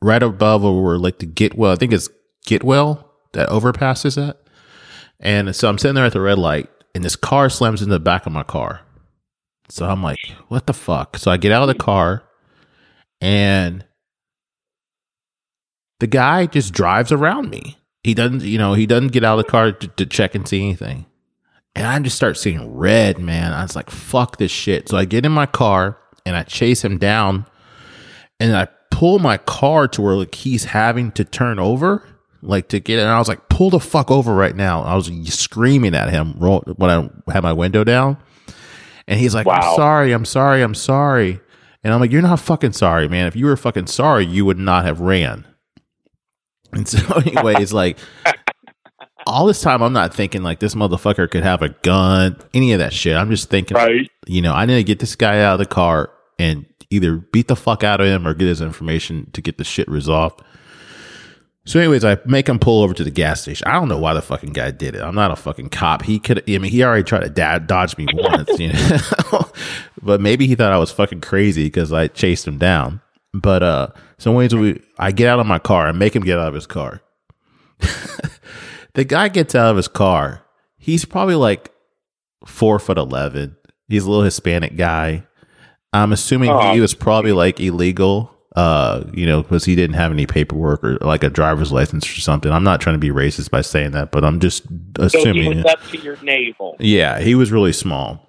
right above where like the Getwell. I think it's Getwell that overpass is at. And so I'm sitting there at the red light, and this car slams into the back of my car. So I'm like, what the fuck? So I get out of the car and the guy just drives around me. He doesn't, you know, he doesn't get out of the car to, to check and see anything. And I just start seeing red, man. I was like, fuck this shit. So I get in my car and I chase him down and I pull my car to where like he's having to turn over, like to get it. And I was like, pull the fuck over right now. I was screaming at him when I had my window down. And he's like, I'm sorry, I'm sorry, I'm sorry. And I'm like, you're not fucking sorry, man. If you were fucking sorry, you would not have ran. And so, anyways, like, all this time, I'm not thinking like this motherfucker could have a gun, any of that shit. I'm just thinking,
right?
you know, I need to get this guy out of the car and either beat the fuck out of him or get his information to get the shit resolved. So, anyways, I make him pull over to the gas station. I don't know why the fucking guy did it. I'm not a fucking cop. He could, I mean, he already tried to da- dodge me once, you know, but maybe he thought I was fucking crazy because I chased him down. But, uh, so anyways, we, I get out of my car and make him get out of his car. the guy gets out of his car. He's probably like four foot 11. He's a little Hispanic guy. I'm assuming
Oh.
he was probably like illegal, uh, you know, because he didn't have any paperwork or like a driver's license or something. I'm not trying to be racist by saying that, but I'm just
So
assuming.
was up to your navel.
Yeah, he was really small.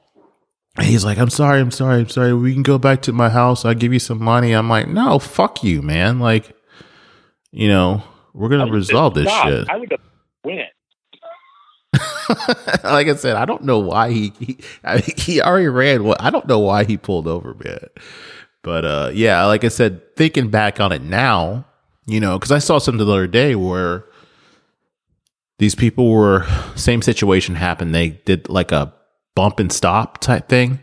And he's like, I'm sorry, I'm sorry, I'm sorry. We can go back to my house. I'll give you some money. I'm like, no, fuck you, man. Like, you know, we're going to resolve this
"Stop."
shit.
I would have went.
like I said, I don't know why he he, I, he already ran. Well, I don't know why he pulled over, man. But uh, yeah, like I said, thinking back on it now, you know, because I saw something the other day where these people were same situation happened. They did like a bump and stop type thing.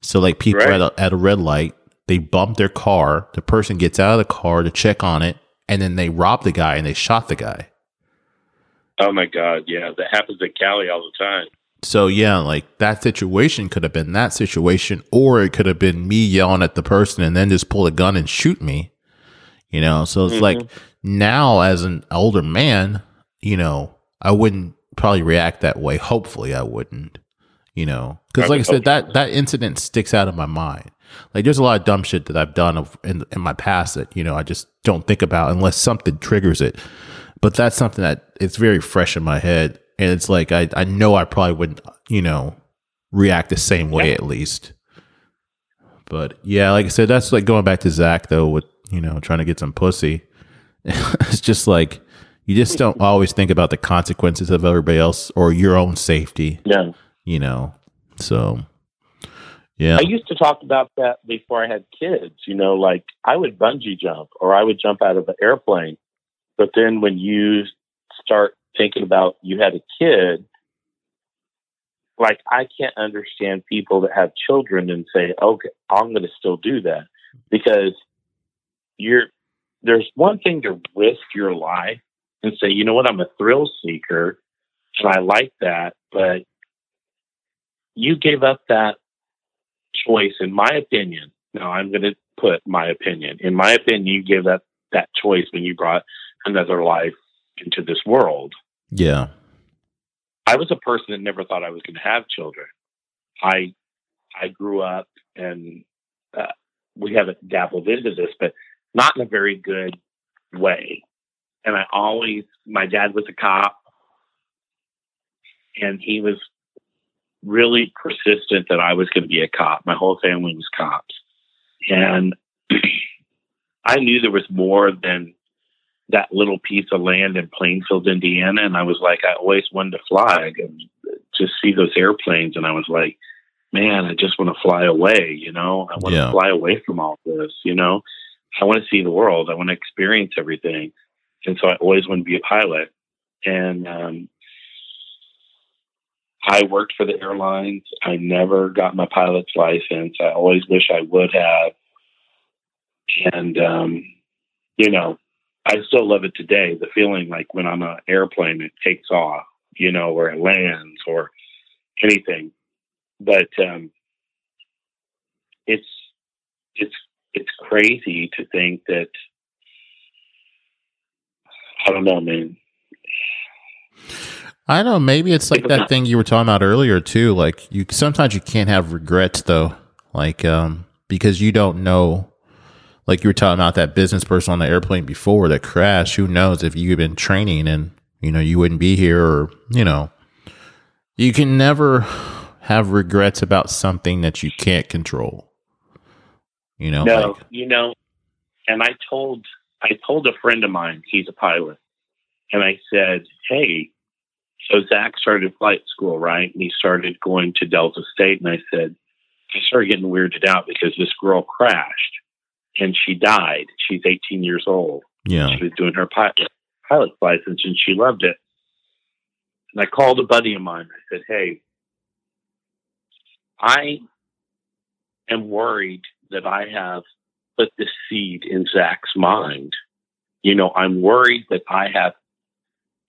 So like people
Right.
at a, at a red light, they bump their car. The person gets out of the car to check on it, and then they rob the guy and they shot the guy.
Oh my God, yeah, that happens at Cali all the time.
So yeah, like that situation could have been that situation, or it could have been me yelling at the person and then just pull a gun and shoot me. You know, so it's
Mhm.
like now as an older man, you know, I wouldn't probably react that way. Hopefully, I wouldn't. You know, because like I said, that that incident sticks out of my mind. Like there's a lot of dumb shit that I've done of, in in my past that you know I just don't think about unless something triggers it. But that's something that it's very fresh in my head, and it's like I I know I probably wouldn't you know react the same way
Yeah.
at least. But yeah, like I said, that's like going back to Zach though with you know trying to get some pussy. it's just like you just don't always think about the consequences of everybody else or your own safety,
Yeah.
you know. So yeah,
I used to talk about that before I had kids. You know, like I would bungee jump or I would jump out of an airplane But then when you start thinking about you had a kid, like I can't understand people that have children and say, okay, I'm going to still do that because you're, there's one thing to risk your life and say, you know what, I'm a thrill seeker and I like that, but you gave up that choice, in my opinion. Now I'm going to put my opinion. In my opinion, you gave up that choice when you brought another life into this world.
Yeah.
I was a person that never thought I was going to have children. I I grew up and uh, we haven't dabbled into this, but not in a very good way. And I always, my dad was a cop, and he was really persistent that I was going to be a cop. My whole family was cops, and I knew there was more than that little piece of land in Plainfield, Indiana. And I was like, I always wanted to fly and just see those airplanes. And I was like, man, I just want to fly away. You know, I want
Yeah.
to fly away from all this. You know, I want to see the world. I want to experience everything. And so I always wanted to be a pilot. And um, I worked for the airlines. I never got my pilot's license. I always wish I would have. And, um, you know, I still love it today. The feeling like when I'm on an airplane, it takes off, you know, or it lands or anything. But um, it's it's it's crazy to think that I don't know, man.
I know. Maybe it's like that thing you were talking about earlier too. Like you sometimes you can't have regrets though, like um because you don't know. Like you were talking about that business person on the airplane before that crashed. Who knows if you'd been training and you know you wouldn't be here, or you know, you can never have regrets about something that you can't control. You know,
No,
like,
you know, and I told I told a friend of mine, he's a pilot, and I said, "Hey, so Zach started flight school, right? And he started going to Delta State, and I said, I started getting weirded out because this girl crashed, and she died. She's 18 years old.
yeah,
She was doing her pilot pilot's license, and she loved it. And I called a buddy of mine. I said, "Hey, I am worried that I have put this seed in Zach's mind. You know, I'm worried that I have,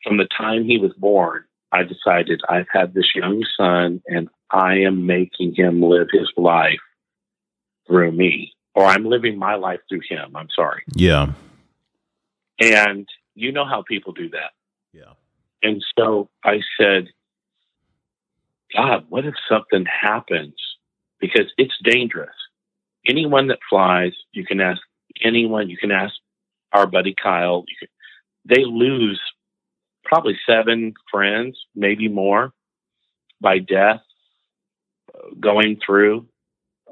from the time he was born, I decided I've had this young son and I am making him live his life through me, or I'm living my life through him. I'm sorry.
yeah,
And you know how people do that.
yeah,
And so I said, God, what if something happens? Because it's dangerous. Anyone that flies, you can ask anyone, you can ask our buddy Kyle, you can, they lose probably seven friends, maybe more, by death uh, going through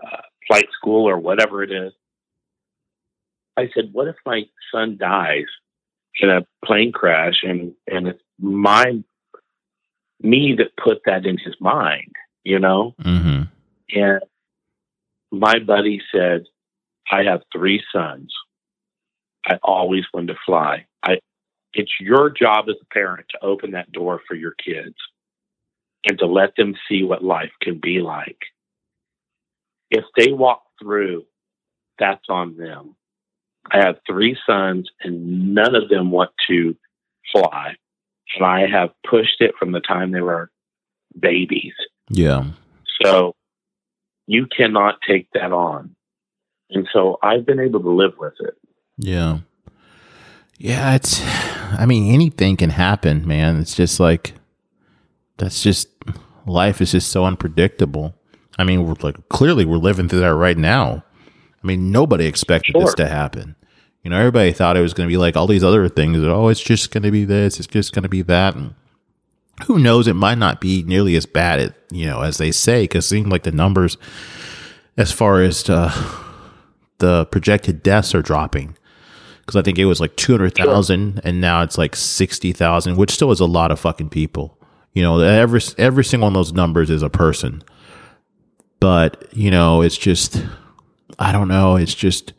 uh, flight school or whatever it is. I said, what if my son dies in a plane crash and and it's my me that put that in his mind, you know?
mm-hmm.
And my buddy said, I have three sons. I always wanted to fly. I it's your job as a parent to open that door for your kids and to let them see what life can be like. If they walk through, that's on them. I have three sons and none of them want to fly. And I have pushed it from the time they were babies.
yeah,
So you cannot take that on. And so I've been able to live with it.
Yeah. Yeah, it's I mean anything can happen, man. It's just like that's just life is just so unpredictable. I mean, we're like clearly we're living through that right now. I mean, nobody expected this to happen. You know, everybody thought it was going to be like all these other things. Oh, it's just going to be this. It's just going to be that. And who knows? It might not be nearly as bad, as, you know, as they say. Because it seems like the numbers, as far as uh, the projected deaths, are dropping because I think it was like 200,000 and now it's like 60,000, which still is a lot of fucking people. You know, every, every single one of those numbers is a person. But, you know, it's just, I don't know. It's just,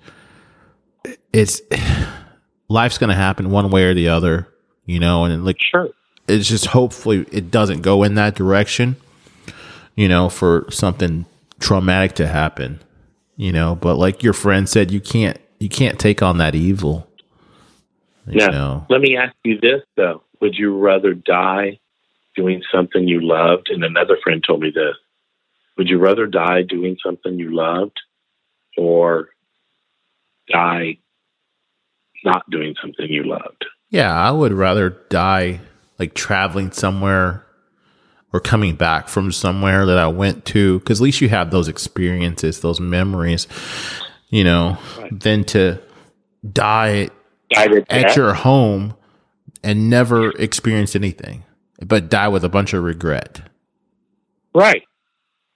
it's, life's going to happen one way or the other, you know, and like
Sure.
it's just hopefully it doesn't go in that direction, you know, for something traumatic to happen, you know. But like your friend said, you can't you can't take on that evil. You
Yeah.
know.
Let me ask you this though: Would you rather die doing something you loved? And another friend told me this: Would you rather die doing something you loved, or die not doing something you loved?
Yeah, I would rather die like traveling somewhere or coming back from somewhere that I went to because at least you have those experiences, those memories, you know,
Right.
than to die
Die
at your home and never experience anything, but die with a bunch of regret.
right,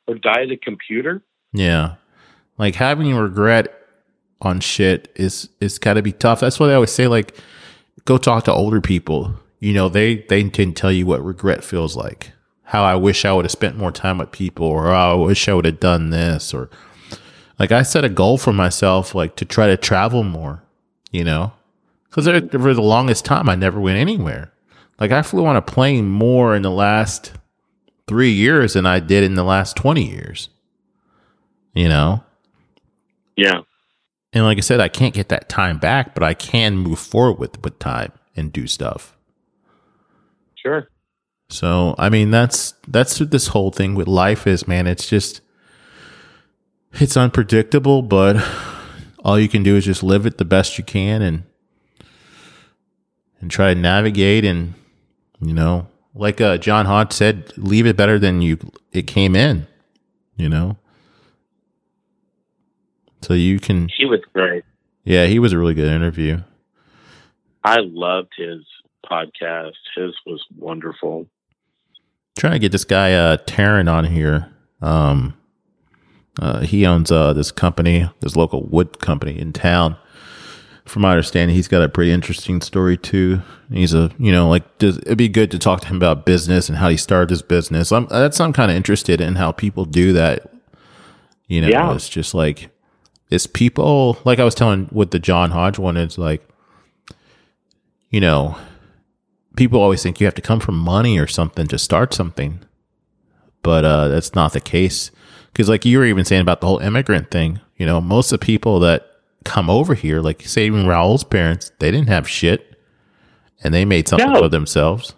or die to computer?
Yeah. Like having regret on shit is is got to be tough. That's why I always say like go talk to older people. You know, they they can tell you what regret feels like. How I wish I would have spent more time with people or I wish I would have done this or like I set a goal for myself like to try to travel more, you know? Cuz for the longest time I never went anywhere. Like I flew on a plane more in the last 3 years than I did in the last 20 years you know?
Yeah,
and like i said i can't get that time back but i can move forward with with time and do stuff.
Sure.
so i mean that's that's what this whole thing with life is man it's just it's unpredictable but all you can do is just live it the best you can and and try to navigate and you know like uh, john hodge said leave it better than you it came in you know so you can
He was great.
Yeah, he was a really good interview.
I loved his podcast. His was wonderful.
Trying to get this guy uh Taryn on here. Um uh he owns uh this company, this local wood company in town. From my understanding, he's got a pretty interesting story too. He's a, you know, like does, it'd be good to talk to him about business and how he started his business. I'm that's I'm kind of interested in how people do that. You know,
Yeah.
it's just like it's people like I was telling with the John Hodge one. It's like, you know, people always think you have to come from money or something to start something, but uh, that's not the case. Because like you were even saying about the whole immigrant thing, you know, most of the people that come over here, like say even Raul's parents, they didn't have shit, and they made something
No.
for themselves.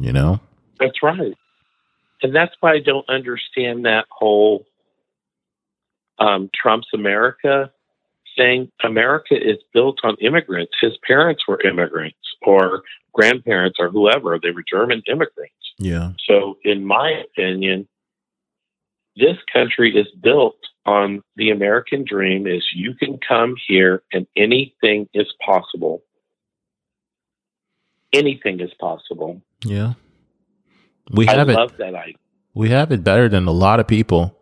You know,
That's right. And that's why I don't understand that whole um, Trump's America thing. America is built on immigrants. His parents were immigrants or grandparents or whoever. They were German immigrants.
yeah,
So, in my opinion, this country is built on the American dream is you can come here and anything is possible. Anything is possible.
yeah. We
I
have it.
love that idea.
We have it better than a lot of people,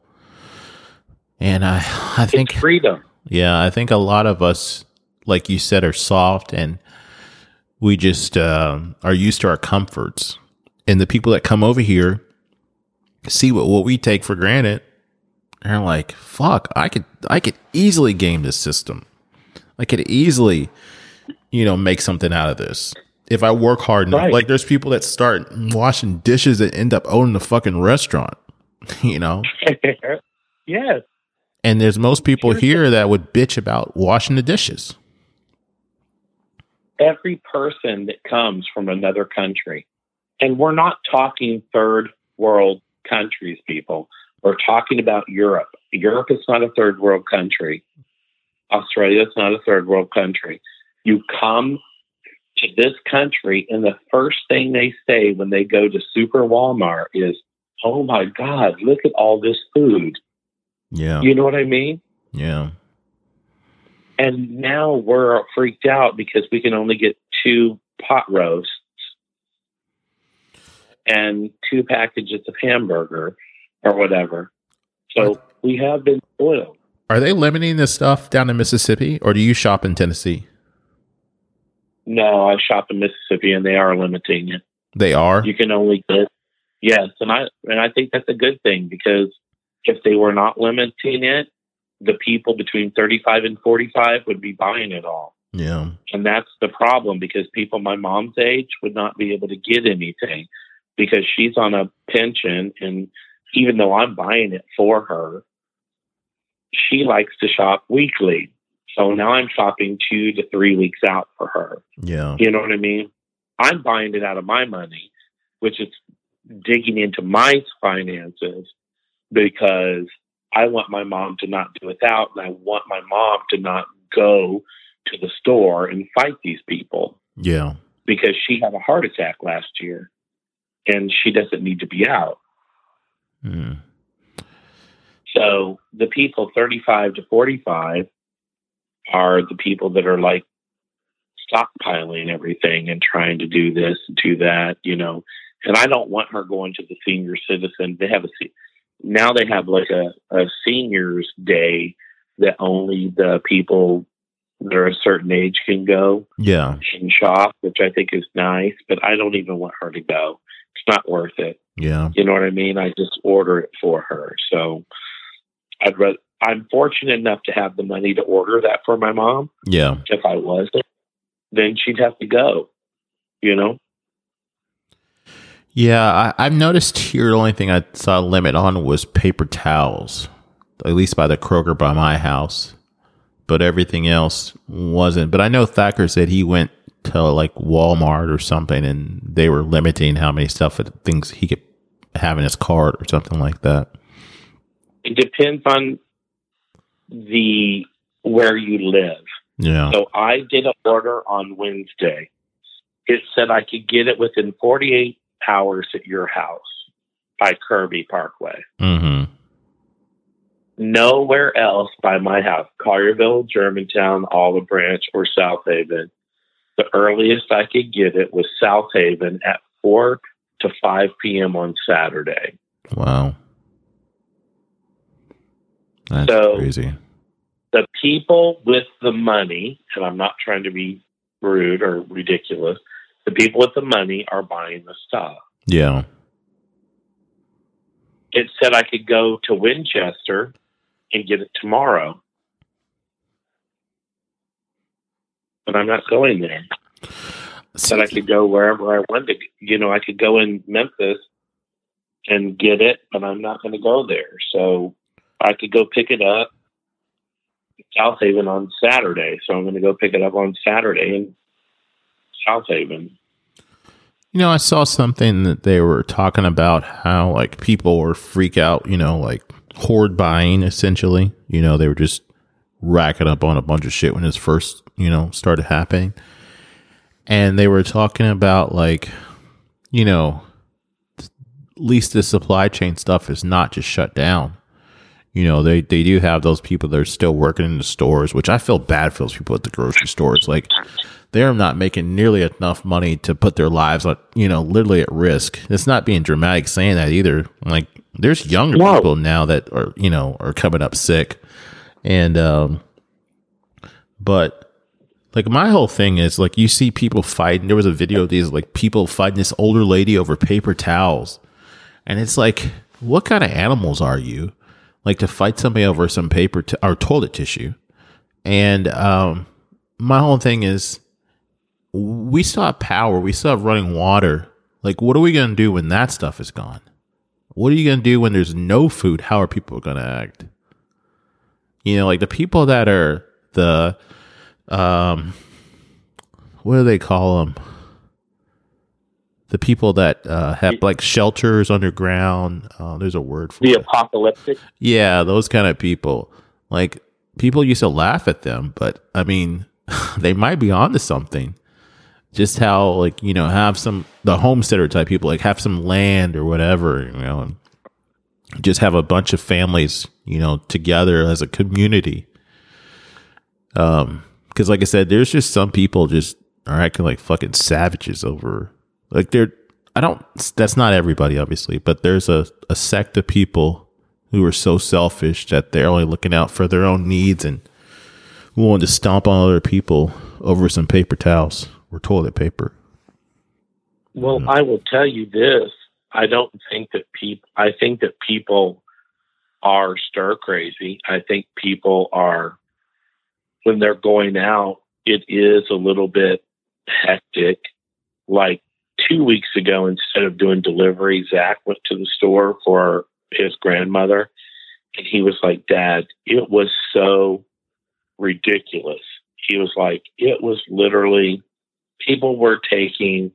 and I, I think
It's freedom.
Yeah, I think a lot of us, like you said, are soft and we just um are used to our comforts. And the people that come over here see what, what we take for granted. And they're like, fuck, I could I could easily game this system. I could easily, you know, make something out of this. If I work hard enough.
Right.
Like there's people that start washing dishes that end up owning the fucking restaurant. You know?
yes.
And there's most people here that would bitch about washing the dishes.
Every person that comes from another country, and we're not talking third world countries, people. We're talking about Europe. Europe is not a third world country. Australia is not a third world country. You come to this country, and the first thing they say when they go to Super Walmart is, Oh my God, look at all this food.
Yeah.
You know what I mean?
Yeah.
And now we're freaked out because we can only get two pot roasts and two packages of hamburger or whatever. So we have been spoiled.
Are they limiting this stuff down in Mississippi or do you shop in Tennessee?
No, I shop in Mississippi and they are limiting it.
They are?
You can only get yes, and I and I think that's a good thing because if they were not limiting it, the people between thirty five and forty five would be buying it all.
Yeah.
And that's the problem because people my mom's age would not be able to get anything because she's on a pension. And even though I'm buying it for her, she likes to shop weekly. So now I'm shopping two to three weeks out for her.
Yeah.
You know what I mean? I'm buying it out of my money, which is digging into my finances because I want my mom to not do without, and I want my mom to not go to the store and fight these people
Yeah.
because she had a heart attack last year and she doesn't need to be out.
Mm.
So the people 35 to 45 are the people that are like stockpiling everything and trying to do this and do that, you know. And I don't want her going to the senior citizen. They have a now they have like a, a seniors day that only the people that are a certain age can go
Yeah.
and shop, which I think is nice, but I don't even want her to go. It's not worth it.
Yeah.
You know what I mean? I just order it for her. So I'd rather, I'm fortunate enough to have the money to order that for my mom.
Yeah.
If I wasn't, then she'd have to go, you know?
Yeah. I, I've noticed here the only thing I saw a limit on was paper towels, at least by the Kroger by my house. But everything else wasn't. But I know Thacker said he went to like Walmart or something and they were limiting how many stuff things he could have in his cart or something like that.
It depends on the where you live.
Yeah.
So I did an order on Wednesday. It said I could get it within 48 hours at your house by Kirby Parkway.
Mm-hmm.
Nowhere else by my house, Collierville, Germantown, Olive Branch, or Southaven. The earliest I could get it was Southaven at 4 to 5 p.m. on Saturday.
Wow. That's
So-
crazy.
The people with the money, and I'm not trying to be rude or ridiculous, the people with the money are buying the stuff.
Yeah.
It said I could go to Winchester and get it tomorrow. But I'm not going there. Said I could go wherever I wanted to. You know, I could go in Memphis and get it, but I'm not going to go there. So I could go pick it up in Southaven on Saturday. So I'm going to go pick it up on Saturday in Southaven.
You know, I saw something that they were talking about how like people were freak out, you know, like hoard buying essentially. You know, they were just racking up on a bunch of shit when this first, you know, started happening. And they were talking about like, you know, at least the supply chain stuff is not just shut down. You know, they, they do have those people that are still working in the stores, which I feel bad for those people at the grocery stores. Like they're not making nearly enough money to put their lives on, you know, literally at risk. It's not being dramatic saying that either. Like there's younger
No.
people now that are, you know, are coming up sick. And um but like my whole thing is like you see people fighting. There was a video of these like people fighting this older lady over paper towels. And it's like, what kind of animals are you? Like to fight somebody over some paper t- or toilet tissue. And um my whole thing is we still have power, we still have running water. Like what are we gonna do when that stuff is gone? What are you gonna do when there's no food? How are people gonna act? You know, like the people that are the um what do they call them? The people that uh, have like shelters underground. Uh, there's a word for
The
it.
apocalyptic.
Yeah, those kind of people. Like people used to laugh at them, but I mean, they might be onto something. Just how like you know have some the homesteader type people like have some land or whatever you know, and just have a bunch of families you know together as a community. Um, because like I said, there's just some people just are acting like fucking savages over like they're. I don't. That's not everybody, obviously, but there's a a sect of people who are so selfish that they're only looking out for their own needs and willing to stomp on other people over some paper towels or toilet paper.
Well, I will tell you this. I don't think that people, I think that people are stir crazy. I think people are, when they're going out it is a little bit hectic. Like two weeks ago, instead of doing delivery, Zach went to the store for his grandmother. And he was like, Dad, it was so ridiculous. He was like, it was literally people were taking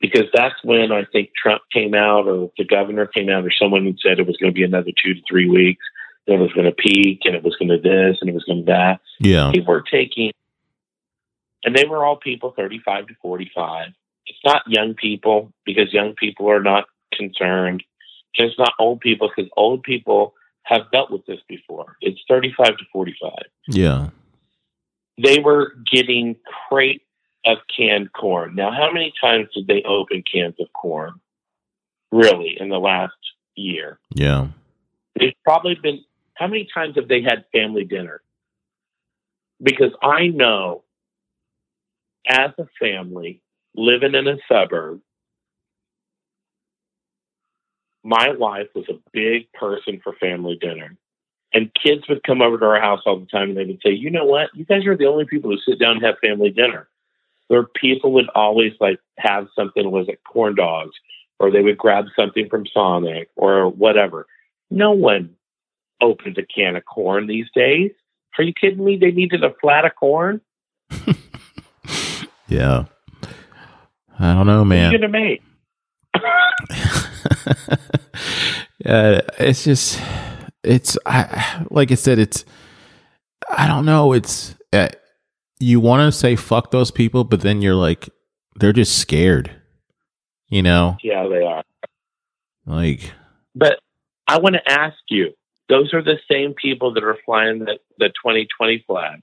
because that's when I think Trump came out or the governor came out or someone said it was going to be another two to three weeks. It was going to peak and it was going to this and it was going to that.
Yeah.
People were taking, and they were all people 35 to 45. It's not young people because young people are not concerned. It's not old people because old people have dealt with this before. It's 35 to 45.
Yeah.
They were getting crate of canned corn. Now, how many times did they open cans of corn? Really, in the last year?
Yeah.
They've probably been, how many times have they had family dinner? Because I know as a family living in a suburb, my wife was a big person for family dinner. And kids would come over to our house all the time and they would say, you know what? You guys are the only people who sit down and have family dinner. Where people would always like have something was it corn dogs or they would grab something from Sonic or whatever. No one opens a can of corn these days. Are you kidding me? They needed a flat of corn.
Yeah. I don't know,
What are you
man.
make?
yeah, it's just it's I like I said it's I don't know, it's uh, you want to say fuck those people, but then you're like they're just scared. You know?
Yeah, they are.
Like
But I want to ask you, those are the same people that are flying the, the 2020 flag.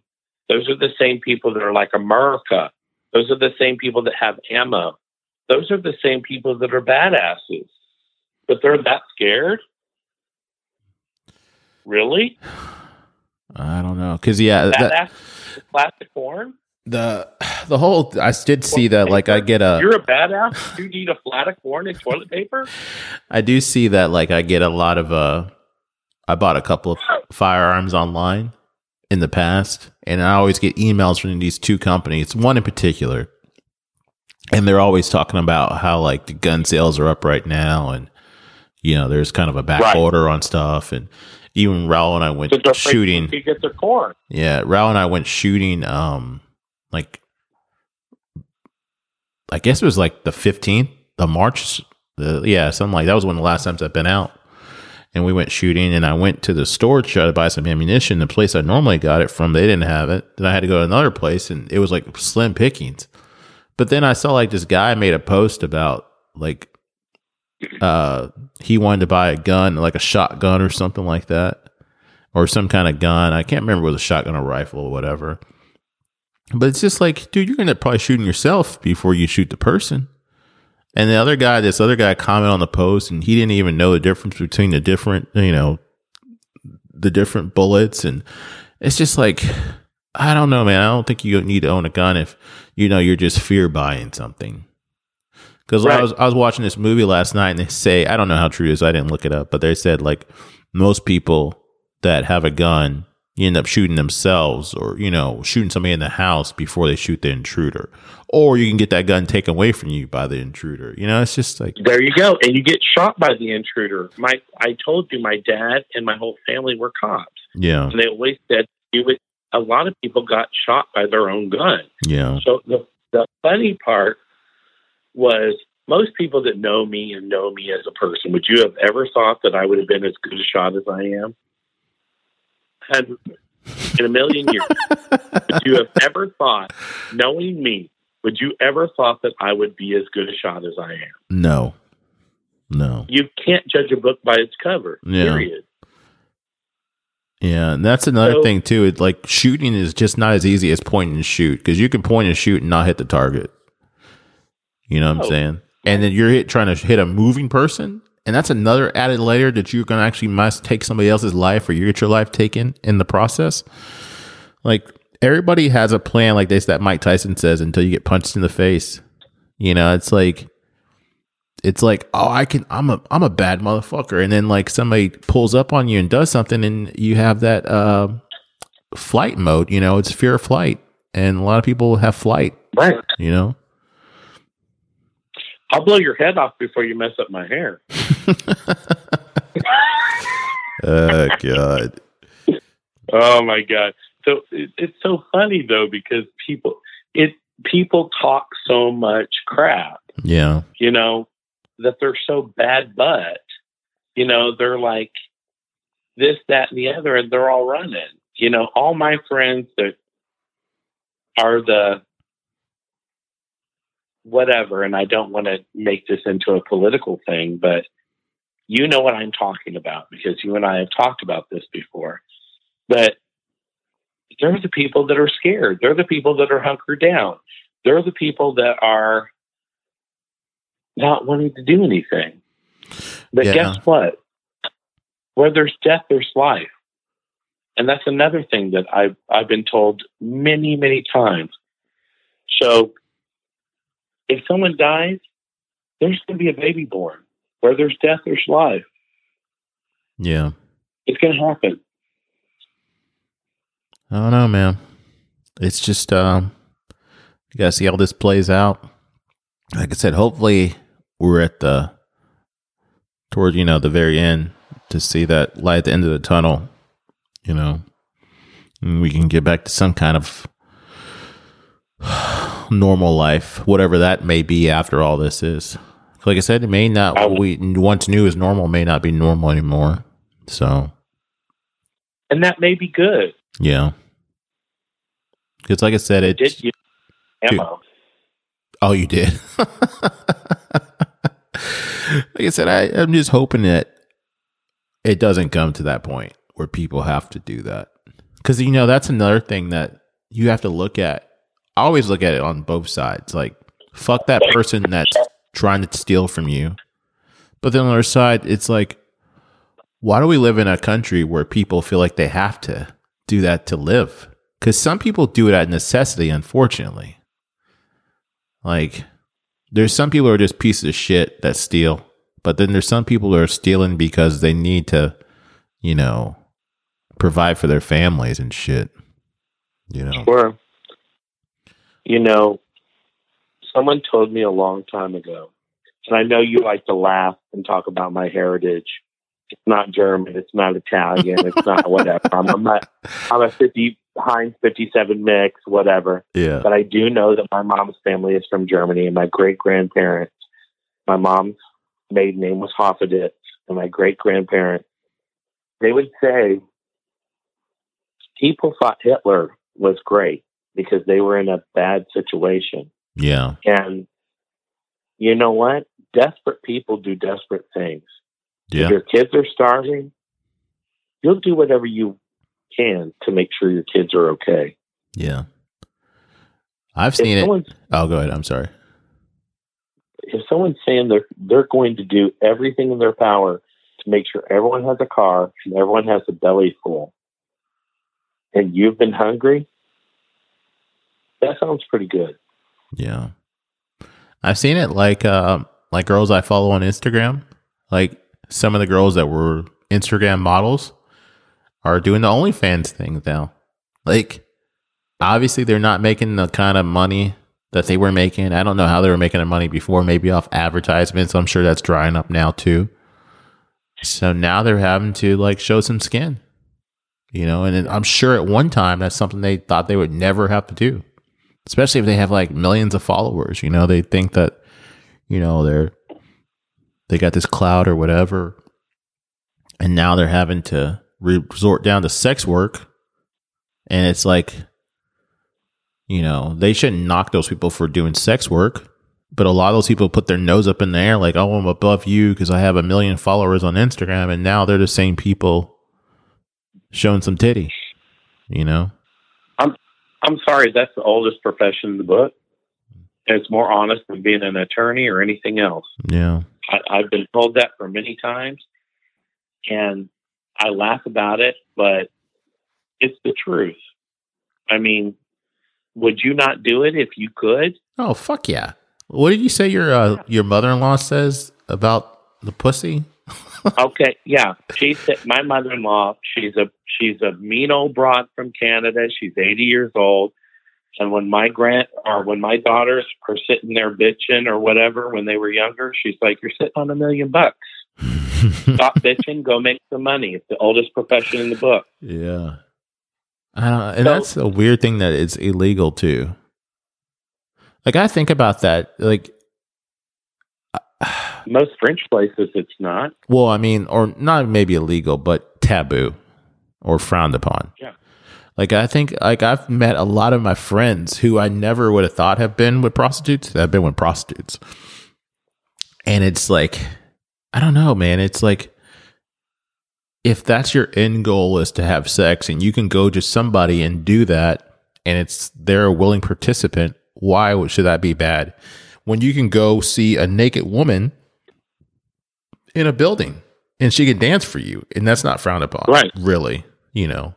Those are the same people that are like America. Those are the same people that have ammo. Those are the same people that are badasses. But they're that scared? Really?
I don't know cuz yeah, that,
plastic corn?
the the whole I did see that like I get a
You're a badass? You need a flat of corn and toilet paper?
I do see that like I get a lot of uh I bought a couple of firearms online in the past and I always get emails from these two companies, one in particular. And they're always talking about how like the gun sales are up right now and you know, there's kind of a back
Right.
order on stuff and even Raul and I went
But they're afraid
shooting.
to get their corn.
Yeah, Raul and I went shooting um like I guess it was like the 15th, the March the yeah, something like that was one of the last times I've been out. And we went shooting and I went to the store to try to buy some ammunition. The place I normally got it from, they didn't have it. Then I had to go to another place and it was like slim pickings. But then I saw like this guy made a post about like uh he wanted to buy a gun, like a shotgun or something like that or some kind of gun. I can't remember was a shotgun or rifle or whatever. But it's just like, dude, you're gonna probably shooting yourself before you shoot the person. And the other guy, this other guy commented on the post and he didn't even know the difference between the different, you know, the different bullets. And it's just like, I don't know, man. I don't think you need to own a gun if you know you're just fear buying something. Because I was I was watching this movie last night and they say I don't know how true it is. I didn't look it up, but they said like most people that have a gun you end up shooting themselves or you know shooting somebody in the house before they shoot the intruder or you can get that gun taken away from you by the intruder you know it's just like
There you go. And you get shot by the intruder. My I told you my dad and my whole family were cops.
yeah
And they always said you would a lot of people got shot by their own gun.
yeah
So the the funny part was most people that know me and know me as a person, would you have ever thought that I would have been as good a shot as I am? And in a million years, would you have ever thought, knowing me, would you ever thought that I would be as good a shot as I am?
no no
You can't judge a book by its cover.
Yeah.
Period.
yeah and that's another
So-
thing too it's like shooting is just not as easy as point and shoot because you can point and shoot and not hit the target you know what i'm
Oh.
saying and then you're hit, trying to hit a moving person and that's another added layer that you're going to actually must take somebody else's life or you get your life taken in the process like everybody has a plan like this that mike tyson says until you get punched in the face you know it's like it's like oh i can i'm a i'm a bad motherfucker and then like somebody pulls up on you and does something and you have that uh flight mode you know it's fear of flight and a lot of people have flight.
Right.
You know.
I'll blow your head off before you mess up my hair.
oh God.
Oh my God. So it, it's so funny though because people it people talk so much crap,
Yeah.
you know, that they're so bad but You know, they're like this, that, and the other, and they're all running. You know, all my friends that are the whatever, and I don't want to make this into a political thing, but you know what I'm talking about because you and I have talked about this before. But they're the people that are scared. They're the people that are hunkered down. They're the people that are not wanting to do anything. But
Yeah.
guess what? Where there's death, there's life. And that's another thing that I've, I've been told many, many times. So if someone dies, there's going to be a baby born. Where there's death, there's life.
Yeah.
It's going to happen.
I don't know, man. It's just um you gotta see how this plays out. Like I said, hopefully we're at the toward, you know, the very end to see that light at the end of the tunnel, you know. And we can get back to some kind of normal life, whatever that may be after all this is. Like I said, it may not what we once knew as normal may not be normal anymore. So
And that may be good.
yeah. Because, like I said,
I
it's
did use ammo.
oh, you did. like I said, I, I'm just hoping that it doesn't come to that point where people have to do that. Because you know that's another thing that you have to look at. I always look at it on both sides. Like, fuck that person that's trying to steal from you. But then on the other side, it's like, why do we live in a country where people feel like they have to do that to live? Because some people do it out of necessity, unfortunately. Like, there's some people who are just pieces of shit that steal, but then there's some people who are stealing because they need to, you know, provide for their families and shit. You know,
Or, you know, someone told me a long time ago, and I know you like to laugh and talk about my heritage. It's not German. It's not Italian. It's not whatever. I'm, I'm not. I'm a fifty Heinz fifty seven mix, whatever.
yeah,
But I do know that my mom's family is from Germany, and my great grandparents. My mom's maiden name was Hoffeditz, and my great grandparents. They would say people thought Hitler was great because they were in a bad situation.
yeah,
And you know what? Desperate people do desperate things. If
yeah,
your kids are starving, you'll do whatever you can to make sure your kids are okay.
yeah. I've
If
seen it. Oh, go ahead. I'm sorry.
if someone's saying they're they're going to do everything in their power to make sure everyone has a car and everyone has a belly full, and you've been hungry, that sounds pretty good.
Yeah. I've seen it like uh like girls I follow on Instagram. Like some of the girls that were Instagram models are doing the OnlyFans thing now. Like obviously they're not making the kind of money that they were making. I don't know how they were making their money before, maybe off advertisements. I'm sure that's drying up now too. So now they're having to like show some skin. You know, and I'm sure at one time that's something they thought they would never have to do especially if they have like millions of followers you know they think that you know they're they got this cloud or whatever and now they're having to resort down to sex work and it's like you know they shouldn't knock those people for doing sex work but a lot of those people put their nose up in the air like oh i'm above you because i have a million followers on instagram and now they're the same people showing some titty you know
I'm sorry, that's the oldest profession in the book. And it's more honest than being an attorney or anything else.
yeah
I, I've been told that for many times, and I laugh about it, but it's the truth. I mean, would you not do it if you could?
Oh fuck yeah! What did you say your uh, your mother in law says about the pussy?
okay, yeah. She said my mother-in-law. She's a she's a mean old broad from Canada. She's eighty years old. And when my grand or when my daughters are sitting there bitching or whatever when they were younger, she's like, "You're sitting on a million bucks. Stop bitching. Go make some money. It's the oldest profession in the book."
yeah. Don't, and
So-
that's a weird thing that it's illegal too. Like I think about that. Like,
Most French places, it's not.
well, I mean, or not maybe illegal, but taboo or frowned upon.
Yeah.
Like I think, like I've met a lot of my friends who I never would have thought have been with prostitutes. That have been with prostitutes, and it's like, I don't know, man. It's like if that's your end goal is to have sex, and you can go to somebody and do that, and it's they're a willing participant. Why should that be bad? When you can go see a naked woman in a building and she can dance for you, and that's not frowned upon,
Right.
Really, you know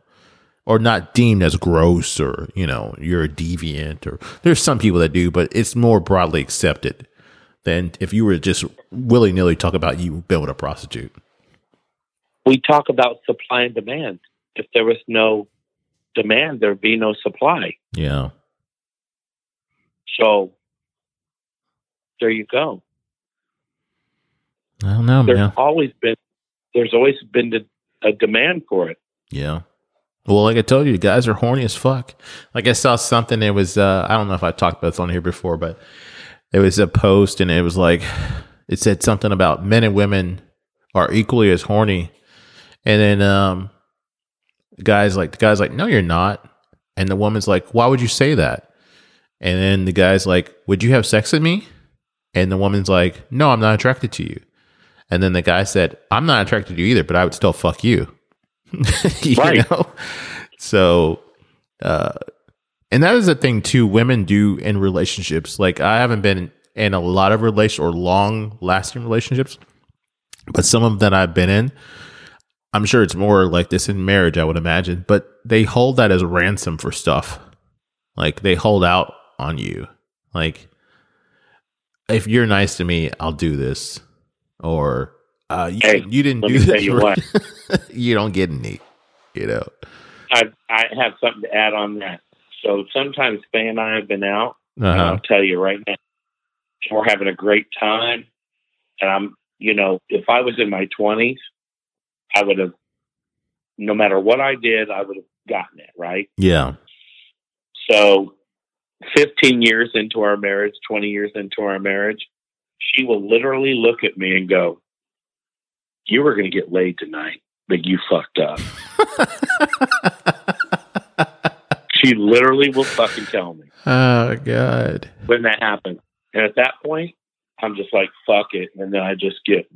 or not deemed as gross or you know you're a deviant or there's some people that do but it's more broadly accepted than if you were just willy-nilly talk about you being with a prostitute
We talk about supply and demand. If there was no demand, there'd be no supply.
yeah
So there you go.
i don't know
There's
man.
always been there's always been a, a demand for it.
yeah. Well like i told you guys are horny as fuck. Like i saw something it was uh i don't know if i talked about this on here before but it was a post and it was like it said something about men and women are equally as horny. And then um the guy's like the guy's like no you're not. And the woman's like why would you say that? And then the guy's like would you have sex with me and the woman's like no i'm not attracted to you. And then the guy said i'm not attracted to you either but i would still fuck you. You
Right.
know? So uh and that is the thing too women do in relationships. Like i haven't been in a lot of relation or long lasting relationships but some of them that i've been in i'm sure it's more like this in marriage i would imagine but they hold that as ransom for stuff. Like they hold out on you. Like if you're nice to me i'll do this or uh, you,
Hey,
you didn't do this.
you,
right. you don't get any you know
I I have something to add on that. So sometimes Faye and I have been out,
uh-huh.
I'll tell you right now, we're having a great time. And I'm, you know, if I was in my twenties, I would have, no matter what I did, I would have gotten it right.
yeah
So, 15 years into our marriage, 20 years into our marriage, she will literally look at me and go, You were going to get laid tonight, but you fucked up. She literally will fucking tell me
oh god
when that happens. And at that point, I'm just like, fuck it. And then I just get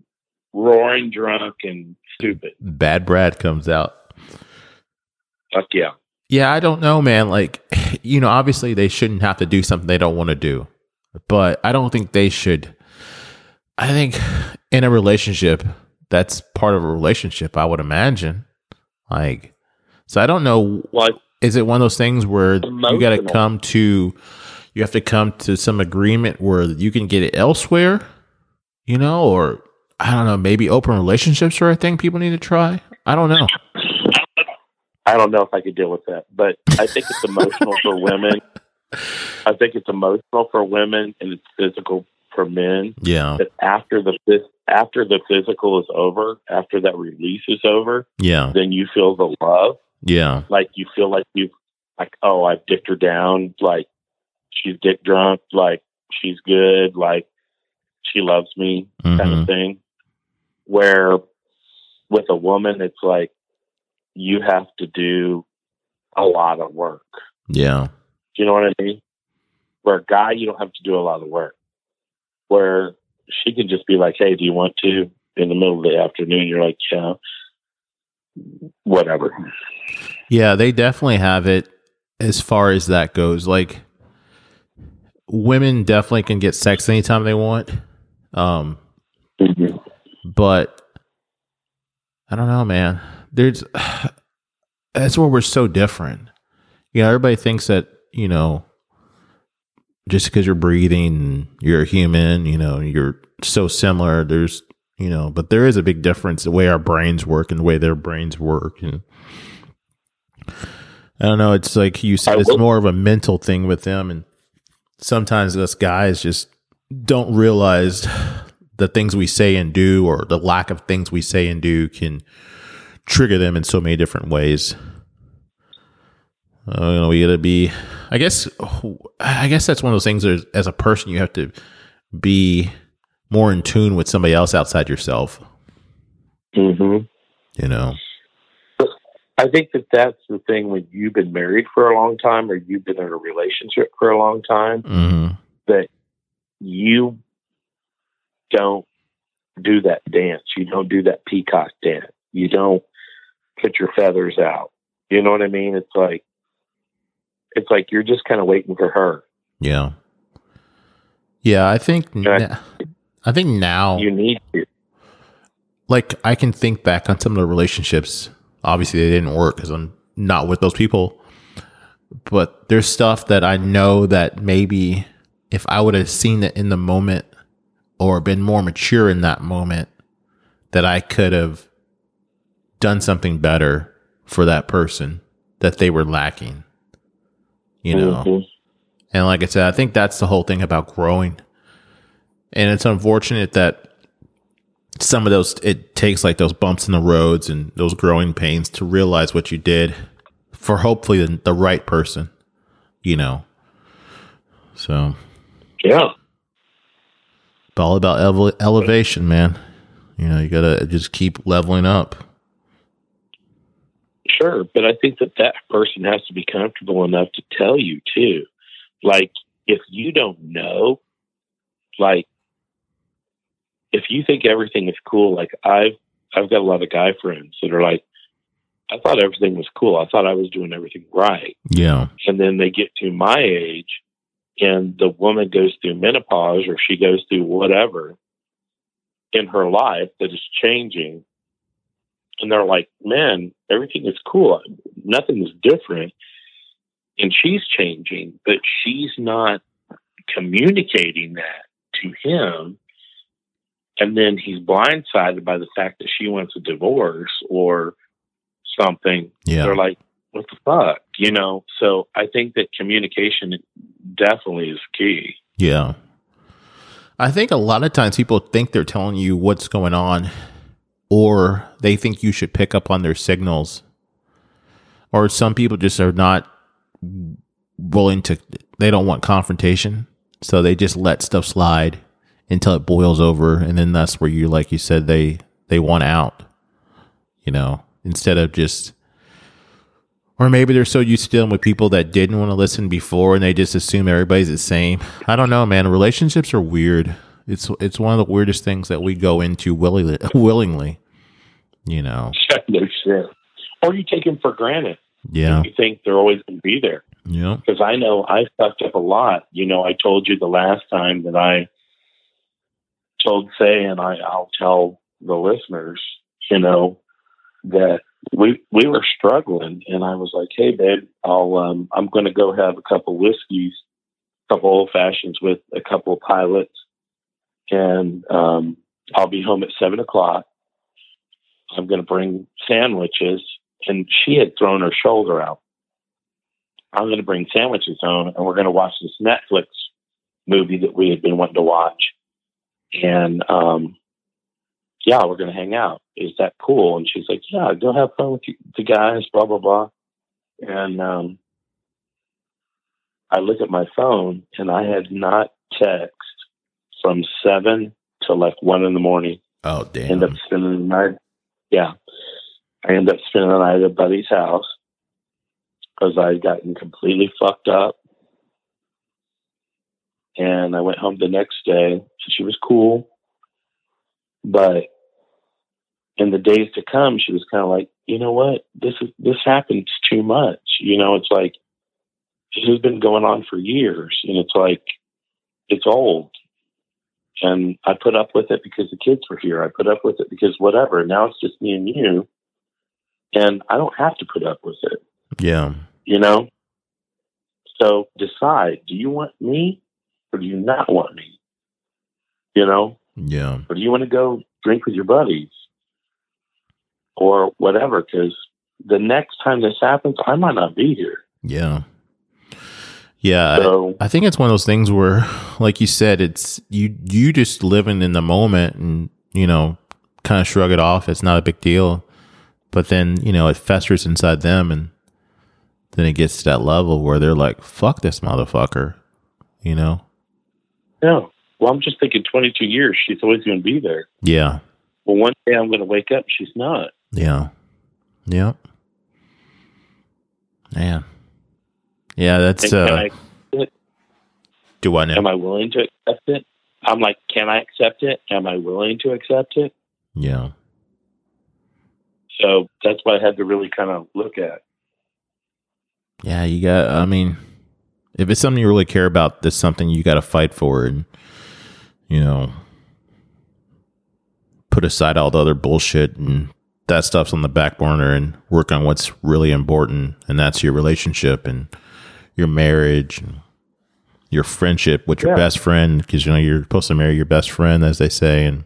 roaring drunk and stupid.
bad brad comes out
Fuck yeah.
Yeah, I don't know, man. Like, you know, obviously they shouldn't have to do something they don't want to do, but I don't think they should. I think in a relationship, that's part of a relationship, I would imagine. Like, so I don't know.
Well,
Is it one of those things where you got to come to, you have to come to some agreement where you can get it elsewhere, you know, or I don't know, maybe open relationships are a thing people need to try. I don't know.
I don't know if I could deal with that, but I think it's emotional for women. I think it's emotional for women and it's physical for men.
Yeah.
That after the after the physical is over, after that release is over,
Yeah.
then you feel the love.
Yeah.
Like you feel like you like oh I've dicked her down. Like she's dick drunk. Like she's good. Like she loves me. kind
Mhm.
of thing. Where with a woman, it's like you have to do a lot of work.
Yeah.
Do you know what I mean? Where a guy, you don't have to do a lot of work. Where she can just be like, "Hey, do you want to?" In the middle of the afternoon, you're like, "Yeah, whatever."
Yeah, they definitely have it as far as that goes. Like women definitely can get sex anytime they want. Um,
Mhm.
but I don't know, man. There's that's where we're so different. You know, everybody thinks that, you know, just because you're breathing, you're a human, you know, you're so similar. There's, you know, but there is a big difference the way our brains work and the way their brains work. And I don't know. It's like you said, it's more of a mental thing with them, and sometimes us guys just don't realize the things we say and do, or the lack of things we say and do, can trigger them in so many different ways. Uh, you know, we got to be. I guess. I guess that's one of those things. That as a person, you have to be more in tune with somebody else outside yourself.
hmm
You know.
I think that that's the thing when you've been married for a long time or you've been in a relationship for a long time
hmm
that you don't do that dance. You don't do that peacock dance. You don't put your feathers out. You know what I mean? It's like it's like you're just kind of waiting for her.
Yeah. Yeah, I think. Na- I think now.
You need to.
like I can think back on some of the relationships. Obviously, they didn't work because I'm not with those people. But there's stuff that I know that maybe if I would have seen it in the moment or been more mature in that moment, that I could have done something better for that person that they were lacking. You know.
Mhm.
And like I said, I think that's the whole thing about growing. And it's unfortunate that some of those it takes like those bumps in the roads and those growing pains to realize what you did for hopefully the, the right person, you know. So,
Yeah.
it's all about ele- elevation, man. You know, you got to just keep leveling up.
Sure, but I think that that person has to be comfortable enough to tell you too. Like if you don't know, like if you think everything is cool, like I've I've got a lot of guy friends that are like, I thought everything was cool. I thought I was doing everything right,
Yeah.
and then they get to my age, and the woman goes through menopause or she goes through whatever in her life that is changing and they're like, "Man, everything is cool. Nothing is different." And she's changing, but she's not communicating that to him. And then he's blindsided by the fact that she wants a divorce or something.
Yeah.
They're like, "What the fuck?" You know. So I think that communication definitely is key.
Yeah. I think a lot of times people think they're telling you what's going on or they think you should pick up on their signals. Or some people just are not willing to they don't want confrontation. So they just let stuff slide until it boils over and then that's where you like you said they they want out. You know, instead of just or maybe they're so used to dealing with people that didn't want to listen before and they just assume everybody's the same. I don't know, man. Relationships are weird. It's it's one of the weirdest things that we go into willingly, willingly. You know.
no shit. Or you take them for granted.
Yeah.
You think they're always going to be there.
Yeah.
because I know I fucked up a lot. You know, I told you the last time that I told Faye, and I, I'll tell the listeners, you know, that we we were struggling, and I was like, "Hey, babe, I'll um, I'm going to go have a couple whiskeys, a couple old fashions with a couple of pilots, and um, I'll be home at seven o'clock. I'm going to bring sandwiches." And she had thrown her shoulder out. I'm going to bring sandwiches home and we're going to watch this Netflix movie that we had been wanting to watch. And, um, yeah, we're going to hang out. Is that cool? And she's like, yeah, go have fun with the guys, blah, blah, blah. And, um, I look at my phone and I had not text from seven to like one in the morning
Oh damn.
end up spending the night. Yeah, I end up spending the night at a buddy's house because I'd gotten completely fucked up. And I went home the next day. She was cool, but in the days to come, she was kind of like, you know what, this is this happens too much. You know, it's like this has been going on for years, and it's like it's old and I put up with it because the kids were here. I put up with it because whatever. Now it's just me and you, and I don't have to put up with it.
yeah.
You know. So decide: do you want me, or do you not want me? You know,
Yeah.
or do you want to go drink with your buddies, or whatever? Because the next time this happens, I might not be here.
Yeah. Yeah.
So
I think it's one of those things where, like you said, it's you you just living in the moment and you know kind of shrug it off. It's not a big deal, but then you know it festers inside them, and then it gets to that level where they're like, "Fuck this motherfucker," you know?
yeah. Well, I'm just thinking 22 years. She's always going to be there.
Yeah.
Well, one day I'm going to wake up. She's not.
Yeah. Yep. Man. Yeah, that's uh
I,
do I know?
am I willing to accept it? I'm like, can I accept it? Am I willing to accept it?
yeah.
So that's what I had to really kind of look at.
Yeah, you got I mean if it's something you really care about, that's something you gotta fight for and you know put aside all the other bullshit and that stuff's on the back burner and work on what's really important and that's your relationship and your marriage and your friendship with your
Yeah.
best friend because you know you're supposed to marry your best friend as they say and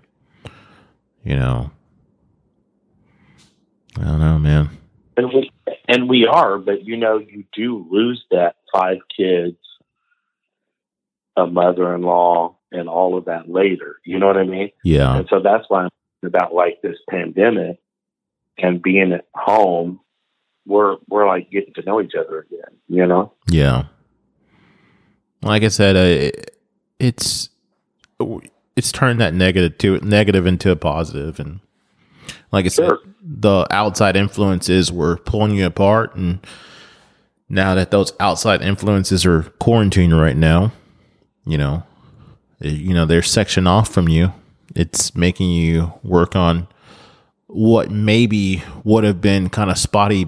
you know i don't know man
And we, and we are, but you know, you do lose that five kids, a mother in law, and all of that later. You know what I mean?
yeah
And so that's why I'm about like this pandemic and being at home. We're we're like getting to know each other again. You know?
Yeah. Like I said, uh, it's it's turned that negative to negative into a positive, and like I said, the outside influences were pulling you apart, and now that those outside influences are quarantined right now, you know, eh, you know they're sectioned off from you. It's making you work on what maybe would have been kind of spotty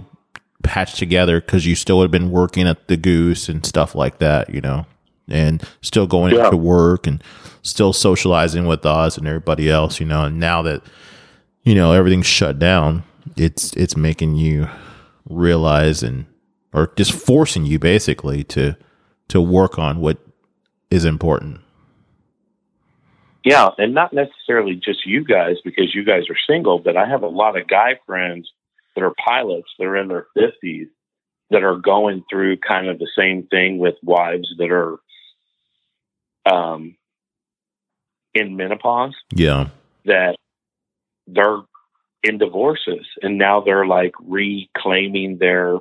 patched together because you still would have been working at the goose and stuff like that, you know, and still going
Yeah.
into work and still socializing with us and everybody else, you know. And now that you know everything's shut down, it's it's making you realize and or just forcing you basically to to work on what is important.
Yeah, and not necessarily just you guys because you guys are single, but I have a lot of guy friends that are pilots that are in their fifties that are going through kind of the same thing with wives that are um in menopause
Yeah.
that they're in divorces and now they're like reclaiming their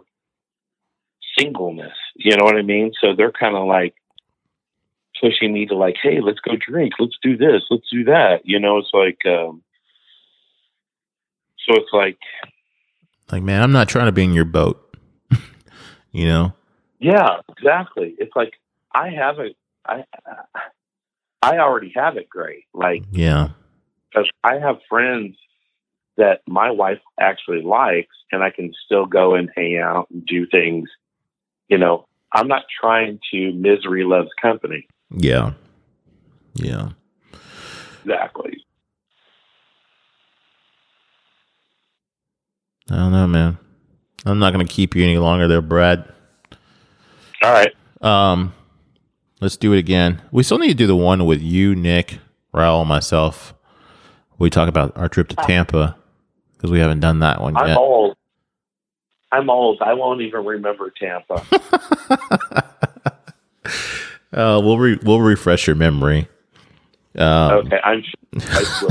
singleness. You know what I mean? So they're kind of like pushing me to like, hey, let's go drink, let's do this, let's do that. You know, it's like um so it's like
Like, man, I'm not trying to be in your boat. you know?
yeah, exactly. It's like I have it I I already have it great. Like
Yeah.
because I have friends that my wife actually likes, and I can still go and hang out and do things. You know, I'm not trying to misery loves company.
Yeah. Yeah.
Exactly.
I don't know, man. I'm not going to keep you any longer there, Brad.
All right.
Um, let's do it again. We still need to do the one with you, Nick, Raul, myself. We talk about our trip to Tampa because we haven't done that one
I'm
yet.
old. I'm old. I won't even remember Tampa.
Uh, we'll re- we'll refresh your memory. Um,
okay, I'm sure I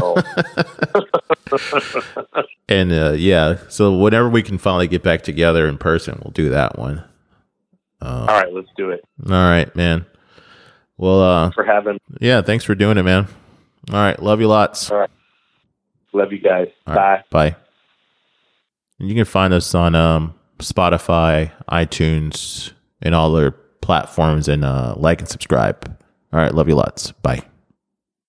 will.
And uh, yeah, so whenever we can finally get back together in person, we'll do that one. Uh,
All right, let's do it.
all right, man. Well, uh,
For having,
yeah, thanks for doing it, man. All right, love you lots.
All right, love you guys.
All right,
Bye.
Bye. And you can find us on um, Spotify, iTunes, and all their platforms, and uh, like and subscribe. All right, love you lots. Bye.